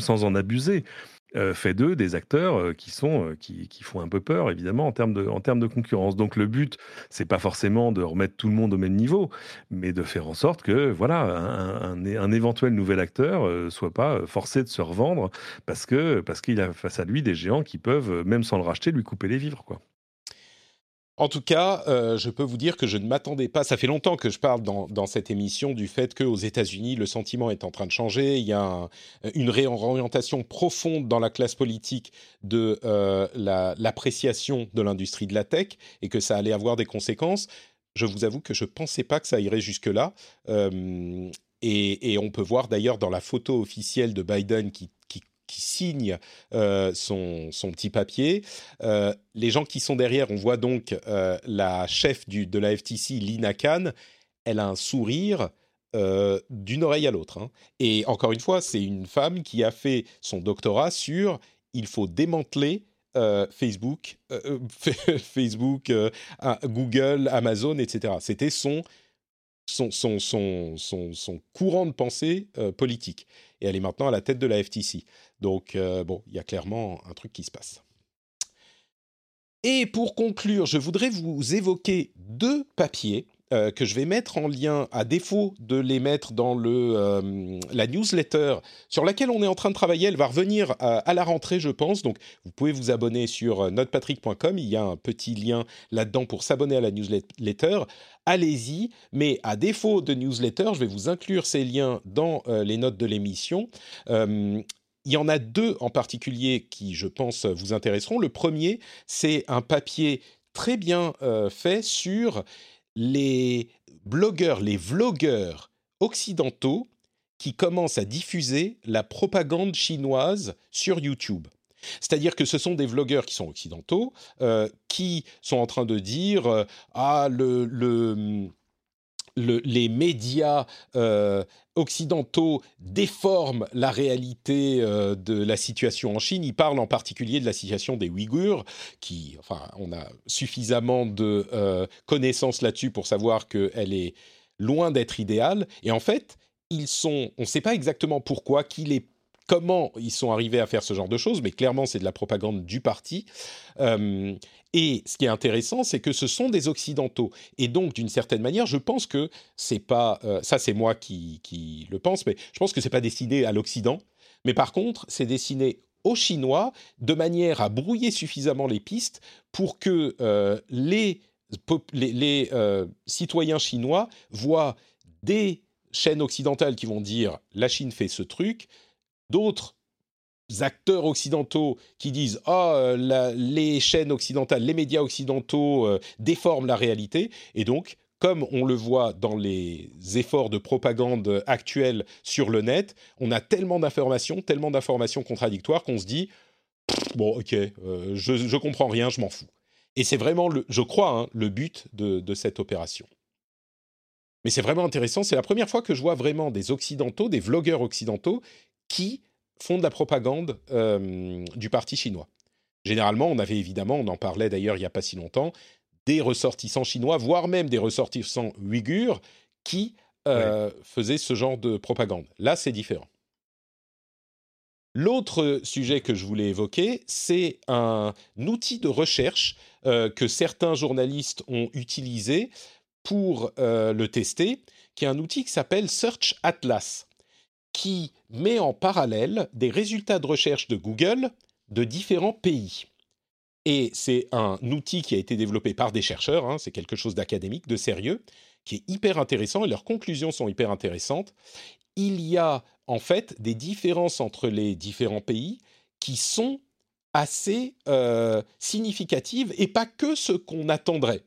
sans en abuser, euh, fait d'eux des acteurs euh, qui, sont, euh, qui, font un peu peur, évidemment, en termes de, en termes de concurrence. Donc le but, c'est pas forcément de remettre tout le monde au même niveau, mais de faire en sorte que voilà, un, un, éventuel nouvel acteur soit pas forcé de se revendre parce parce qu'il a face à lui des géants qui peuvent, même sans le racheter, lui couper les vivres. Quoi. En tout cas, euh, je peux vous dire que je ne m'attendais pas. Ça fait longtemps que je parle dans, cette émission du fait qu'aux États-Unis, le sentiment est en train de changer. Il y a une réorientation profonde dans la classe politique de euh, l'appréciation de l'industrie de la tech et que ça allait avoir des conséquences. Je vous avoue que je ne pensais pas que ça irait jusque-là. Euh, et, on peut voir d'ailleurs dans la photo officielle de Biden qui qui signe euh, son, son, petit papier. Euh, les gens qui sont derrière, on voit donc euh, la chef du, de la FTC, Lina Khan, elle a un sourire d'une oreille à l'autre. Hein. Et encore une fois, c'est une femme qui a fait son doctorat sur il faut démanteler Facebook, Facebook Google, Amazon, etc. C'était son son, son, son, son, courant de pensée politique. Et elle est maintenant à la tête de la FTC. Donc, euh, bon, il y a clairement un truc qui se passe. Et pour conclure, je voudrais vous évoquer deux papiers euh, que je vais mettre en lien, à défaut de les mettre dans le, euh, la newsletter sur laquelle on est en train de travailler. Elle va revenir à, la rentrée, je pense. Donc, vous pouvez vous abonner sur notepatrick.com. Il y a un petit lien là-dedans pour s'abonner à la newsletter. Allez-y. Mais à défaut de newsletter, je vais vous inclure ces liens dans les notes de l'émission. Il y en a deux en particulier qui, je pense, vous intéresseront. Le premier, c'est un papier très bien euh, fait sur les blogueurs, les vlogueurs occidentaux qui commencent à diffuser la propagande chinoise sur YouTube. C'est-à-dire que ce sont des vlogueurs qui sont occidentaux, euh, qui sont en train de dire euh, ah le, le les médias euh, occidentaux déforment la réalité euh, de la situation en Chine. Ils parlent en particulier de la situation des Ouïghours, qui, enfin, on a suffisamment de euh, connaissances là-dessus pour savoir qu'elle est loin d'être idéale. Et en fait, ils sont, on ne sait pas exactement pourquoi, qui les comment ils sont arrivés à faire ce genre de choses, mais clairement c'est de la propagande du parti. Euh, et ce qui est intéressant, c'est que ce sont des occidentaux, et donc d'une certaine manière, je pense que c'est pas, euh, ça c'est moi qui, le pense, mais je pense que c'est pas destiné à l'Occident, mais par contre c'est destiné aux Chinois de manière à brouiller suffisamment les pistes pour que euh, les, les, les citoyens chinois voient des chaînes occidentales qui vont dire la Chine fait ce truc, d'autres acteurs occidentaux qui disent ah les chaînes occidentales, les médias occidentaux euh, déforment la réalité et donc comme on le voit dans les efforts de propagande actuels sur le net, on a tellement d'informations, tellement d'informations contradictoires qu'on se dit bon ok euh, je, je comprends rien, je m'en fous. Et c'est vraiment, le, je crois, hein, le but de, de cette opération. Mais c'est vraiment intéressant, c'est la première fois que je vois vraiment des occidentaux, des vlogueurs occidentaux qui font de la propagande euh, du parti chinois. Généralement, on avait évidemment, on en parlait d'ailleurs il n'y a pas si longtemps, des ressortissants chinois, voire même des ressortissants ouïghurs, qui euh, faisaient ce genre de propagande. Là, c'est différent. L'autre sujet que je voulais évoquer, c'est un outil de recherche que certains journalistes ont utilisé pour le tester, qui est un outil qui s'appelle Search Atlas, qui met en parallèle des résultats de recherche de Google de différents pays. Et c'est un outil qui a été développé par des chercheurs, hein, c'est quelque chose d'académique, de sérieux, qui est hyper intéressant et leurs conclusions sont hyper intéressantes. Il y a en fait des différences entre les différents pays qui sont assez euh, significatives et pas que ce qu'on attendrait.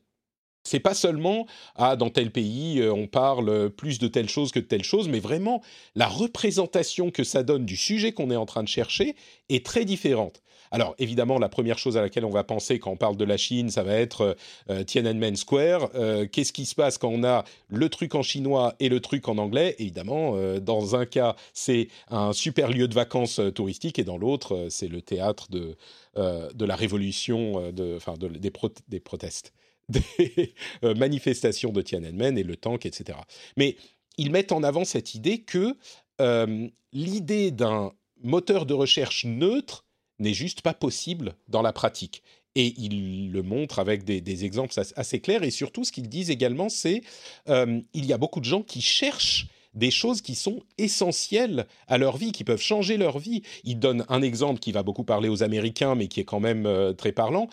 C'est pas seulement ah dans tel pays euh, on parle plus de telle chose que de telle chose, mais vraiment la représentation que ça donne du sujet qu'on est en train de chercher est très différente. Alors évidemment, la première chose à laquelle on va penser quand on parle de la Chine, ça va être euh, Tiananmen Square. Euh, qu'est-ce qui se passe quand on a le truc en chinois et le truc en anglais? Évidemment, euh, dans un cas, c'est un super lieu de vacances touristiques et dans l'autre, c'est le théâtre de, la révolution, enfin de, des, des protestes, des manifestations de Tiananmen et le tank, etc. Mais ils mettent en avant cette idée que l'idée d'un moteur de recherche neutre n'est juste pas possible dans la pratique. Et il le montre avec des, exemples assez clairs. Et surtout, ce qu'ils disent également, c'est euh, il y a beaucoup de gens qui cherchent des choses qui sont essentielles à leur vie, qui peuvent changer leur vie. Il donne un exemple qui va beaucoup parler aux Américains, mais qui est quand même euh, très parlant.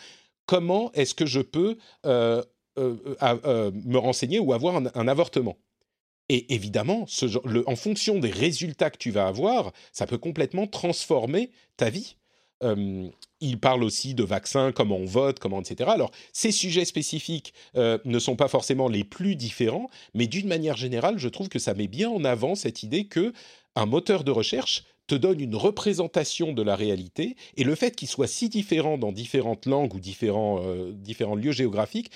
Comment est-ce que je peux euh, me renseigner ou avoir un, avortement? Et évidemment, en fonction des résultats que tu vas avoir, ça peut complètement transformer ta vie il parle aussi de vaccins, comment on vote, comment etc. Alors, ces sujets spécifiques ne sont pas forcément les plus différents, mais d'une manière générale, je trouve que ça met bien en avant cette idée que un moteur de recherche te donne une représentation de la réalité, et le fait qu'il soit si différent dans différentes langues ou différents, différents lieux géographiques,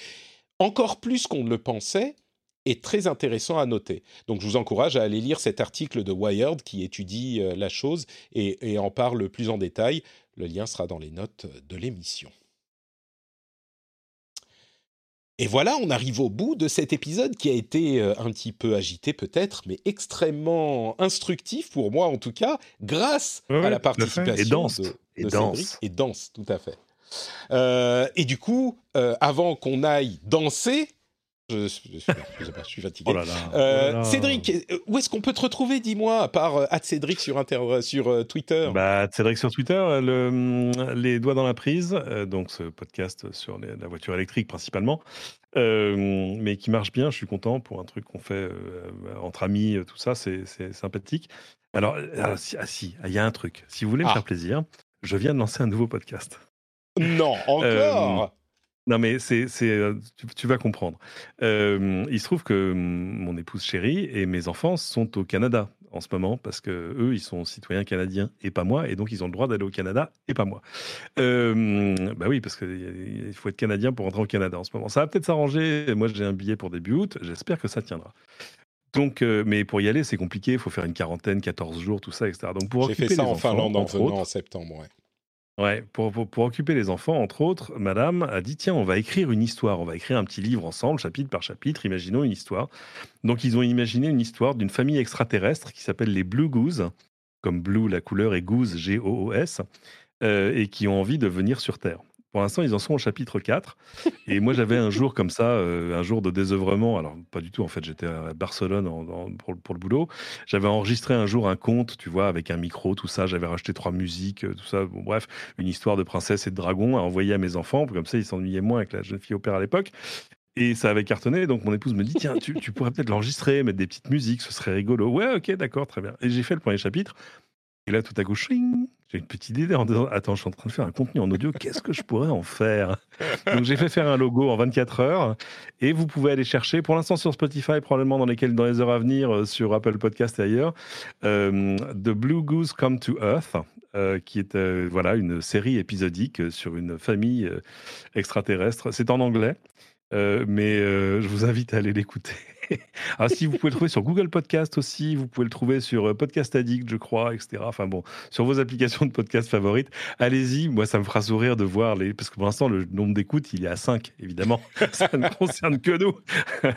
encore plus qu'on ne le pensait, est très intéressant à noter. Donc je vous encourage à aller lire cet article de Wired qui étudie la chose et, et, en parle plus en détail. Le lien sera dans les notes de l'émission. Et voilà, on arrive au bout de cet épisode qui a été euh, un petit peu agité peut-être, mais extrêmement instructif pour moi en tout cas, grâce à la participation et dense. de, et dense. et dense, tout à fait. Euh, et du coup, euh, avant qu'on aille danser, je, je, suis fatigué. Oh euh, Cédric, euh, où est-ce qu'on peut te retrouver, dis-moi, à part euh, Cédric sur, inter sur Twitter? Bah, Cédric sur Twitter, le, les doigts dans la prise, donc ce podcast sur la voiture électrique principalement, mais qui marche bien, je suis content pour un truc qu'on fait entre amis, tout ça, c'est sympathique. Alors, ah, si, il y a un truc, si vous voulez me ah. faire plaisir, je viens de lancer un nouveau podcast. Non, encore? Non, mais c'est, euh, tu, vas comprendre. il se trouve que mon épouse chérie et mes enfants sont au Canada en ce moment parce que eux, ils sont citoyens canadiens et pas moi, et donc ils ont le droit d'aller au Canada et pas moi. bah oui, parce qu'il faut être canadien pour rentrer au Canada en ce moment. Ça va peut-être s'arranger. Moi, j'ai un billet pour début août. J'espère que ça tiendra. Donc, euh, mais pour y aller, c'est compliqué. Il faut faire une quarantaine, 14 jours, tout ça, etc. Donc, pour J'ai fait ça en Finlande en venant en septembre. Ouais. Pour, occuper les enfants, entre autres, madame a dit tiens, on va écrire une histoire, on va écrire un petit livre ensemble, chapitre par chapitre, imaginons une histoire. Donc, ils ont imaginé une histoire d'une famille extraterrestre qui s'appelle les Blue Goose, comme blue la couleur et goose G-O-O-S, euh, et qui ont envie de venir sur Terre. Pour l'instant, ils en sont au chapitre 4. Et moi, j'avais un jour comme ça, euh, un jour de désœuvrement. Alors, pas du tout, en fait, j'étais à Barcelone pour, le boulot. J'avais enregistré un jour un conte, tu vois, avec un micro, tout ça. J'avais racheté trois musiques, euh, tout ça. Bon, bref, une histoire de princesse et de dragon à envoyer à mes enfants. Comme ça, ils s'ennuyaient moins avec la jeune fille au père à l'époque. Et ça avait cartonné, donc mon épouse me dit Tiens, tu, tu pourrais peut-être l'enregistrer, mettre des petites musiques, ce serait rigolo. Ouais, ok, d'accord, très bien. Et j'ai fait le premier chapitre. Et là, tout à coup, j'ai une petite idée en disant Attends, je suis en train de faire un contenu en audio, qu'est-ce que je pourrais en faire? Donc, j'ai fait faire un logo en 24 heures et vous pouvez aller chercher, pour l'instant sur Spotify, probablement dans, lesquels, dans les heures à venir, euh, sur Apple Podcast et ailleurs, euh, The Blue Goose Come to Earth. Euh, qui est voilà une série épisodique sur une famille extraterrestre. C'est en anglais, mais je vous invite à aller l'écouter. ah, si vous pouvez le trouver sur Google Podcast aussi, vous pouvez le trouver sur euh, Podcast Addict, je crois, etc. Enfin bon, sur vos applications de podcast favorites, allez-y. Moi, ça me fera sourire de voir les. Parce que pour l'instant, le nombre d'écoutes, il est à 5, évidemment. ça ne concerne que nous.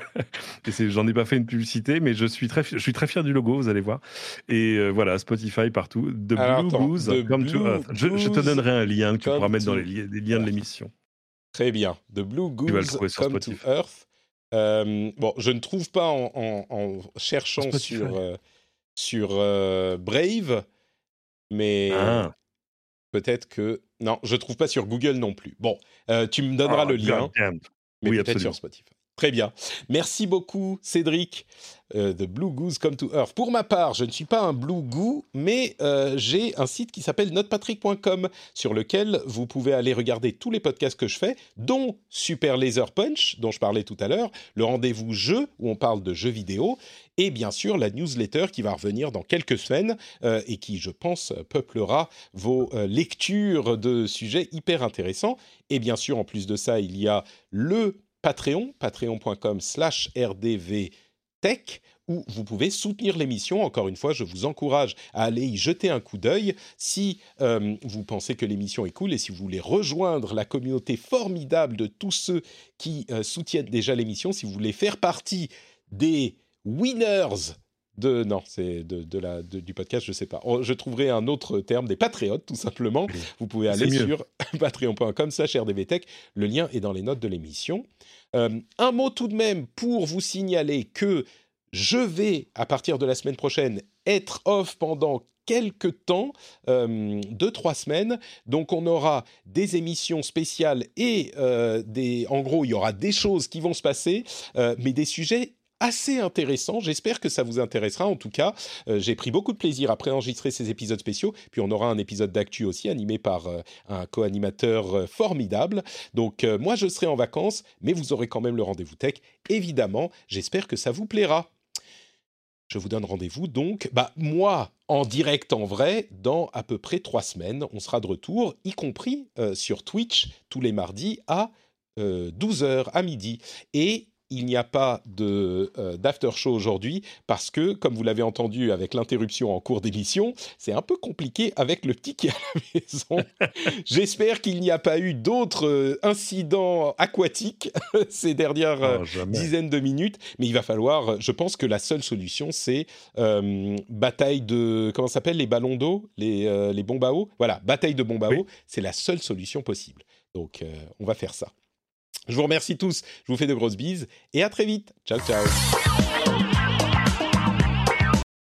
Et j'en ai pas fait une publicité, mais je suis très, je suis très fier du logo, vous allez voir. Et euh, voilà, Spotify partout. The Blue Goose, comme to Earth. Je, te donnerai un lien que tu pourras mettre dans les, liens de l'émission. Très bien. The Blue Goose Come to Earth. Euh, bon, je ne trouve pas en, cherchant sur, euh, sur euh, Brave, mais ah. peut-être que... Non, je ne trouve pas sur Google non plus. Bon, tu me donneras ah, le lien, mais peut-être sur Spotify. Très bien. Merci beaucoup, Cédric. Euh, The Blue Goose Come to Earth. Pour ma part, je ne suis pas un Blue Goo, mais euh, j'ai un site qui s'appelle notepatrick.com sur lequel vous pouvez aller regarder tous les podcasts que je fais, dont Super Laser Punch, dont je parlais tout à l'heure, le rendez-vous jeu où on parle de jeux vidéo, et bien sûr la newsletter qui va revenir dans quelques semaines euh, et qui, je pense, peuplera vos lectures de sujets hyper intéressants. Et bien sûr, en plus de ça, il y a le Patreon, patreon.com slash rdvtech, où vous pouvez soutenir l'émission. Encore une fois, je vous encourage à aller y jeter un coup d'œil si euh, vous pensez que l'émission est cool et si vous voulez rejoindre la communauté formidable de tous ceux qui euh, soutiennent déjà l'émission, si vous voulez faire partie des winners de non, c'est de, la du podcast, je sais pas. Oh, je trouverai un autre terme, des patriotes tout simplement. Vous pouvez aller sur patreon.com/rdvtech. Le lien est dans les notes de l'émission. Euh, un mot tout de même pour vous signaler que je vais à partir de la semaine prochaine être off pendant quelques temps, euh, deux trois semaines. Donc on aura des émissions spéciales et euh, des, en gros il y aura des choses qui vont se passer, mais des sujets assez intéressant. J'espère que ça vous intéressera. En tout cas, euh, j'ai pris beaucoup de plaisir à préenregistrer ces épisodes spéciaux. Puis on aura un épisode d'actu aussi animé par euh, un co-animateur euh, formidable. Donc moi, je serai en vacances, mais vous aurez quand même le rendez-vous tech. Évidemment, j'espère que ça vous plaira. Je vous donne rendez-vous donc, bah moi en direct en vrai dans à peu près trois semaines. On sera de retour, y compris sur Twitch tous les mardis à 12h à midi. Et il n'y a pas de euh, d'after show aujourd'hui parce que, comme vous l'avez entendu avec l'interruption en cours d'émission, c'est un peu compliqué avec le petit qui est à la maison. J'espère qu'il n'y a pas eu d'autres euh, incidents aquatiques ces dernières euh, dizaines de minutes, mais il va falloir. Je pense que la seule solution, c'est bataille de comment s'appelle les ballons d'eau, les les bombes à eau? Voilà, bataille de bombes à eau. C'est la seule solution possible. Donc, on va faire ça. Je vous remercie tous, je vous fais de grosses bises et à très vite. Ciao, ciao.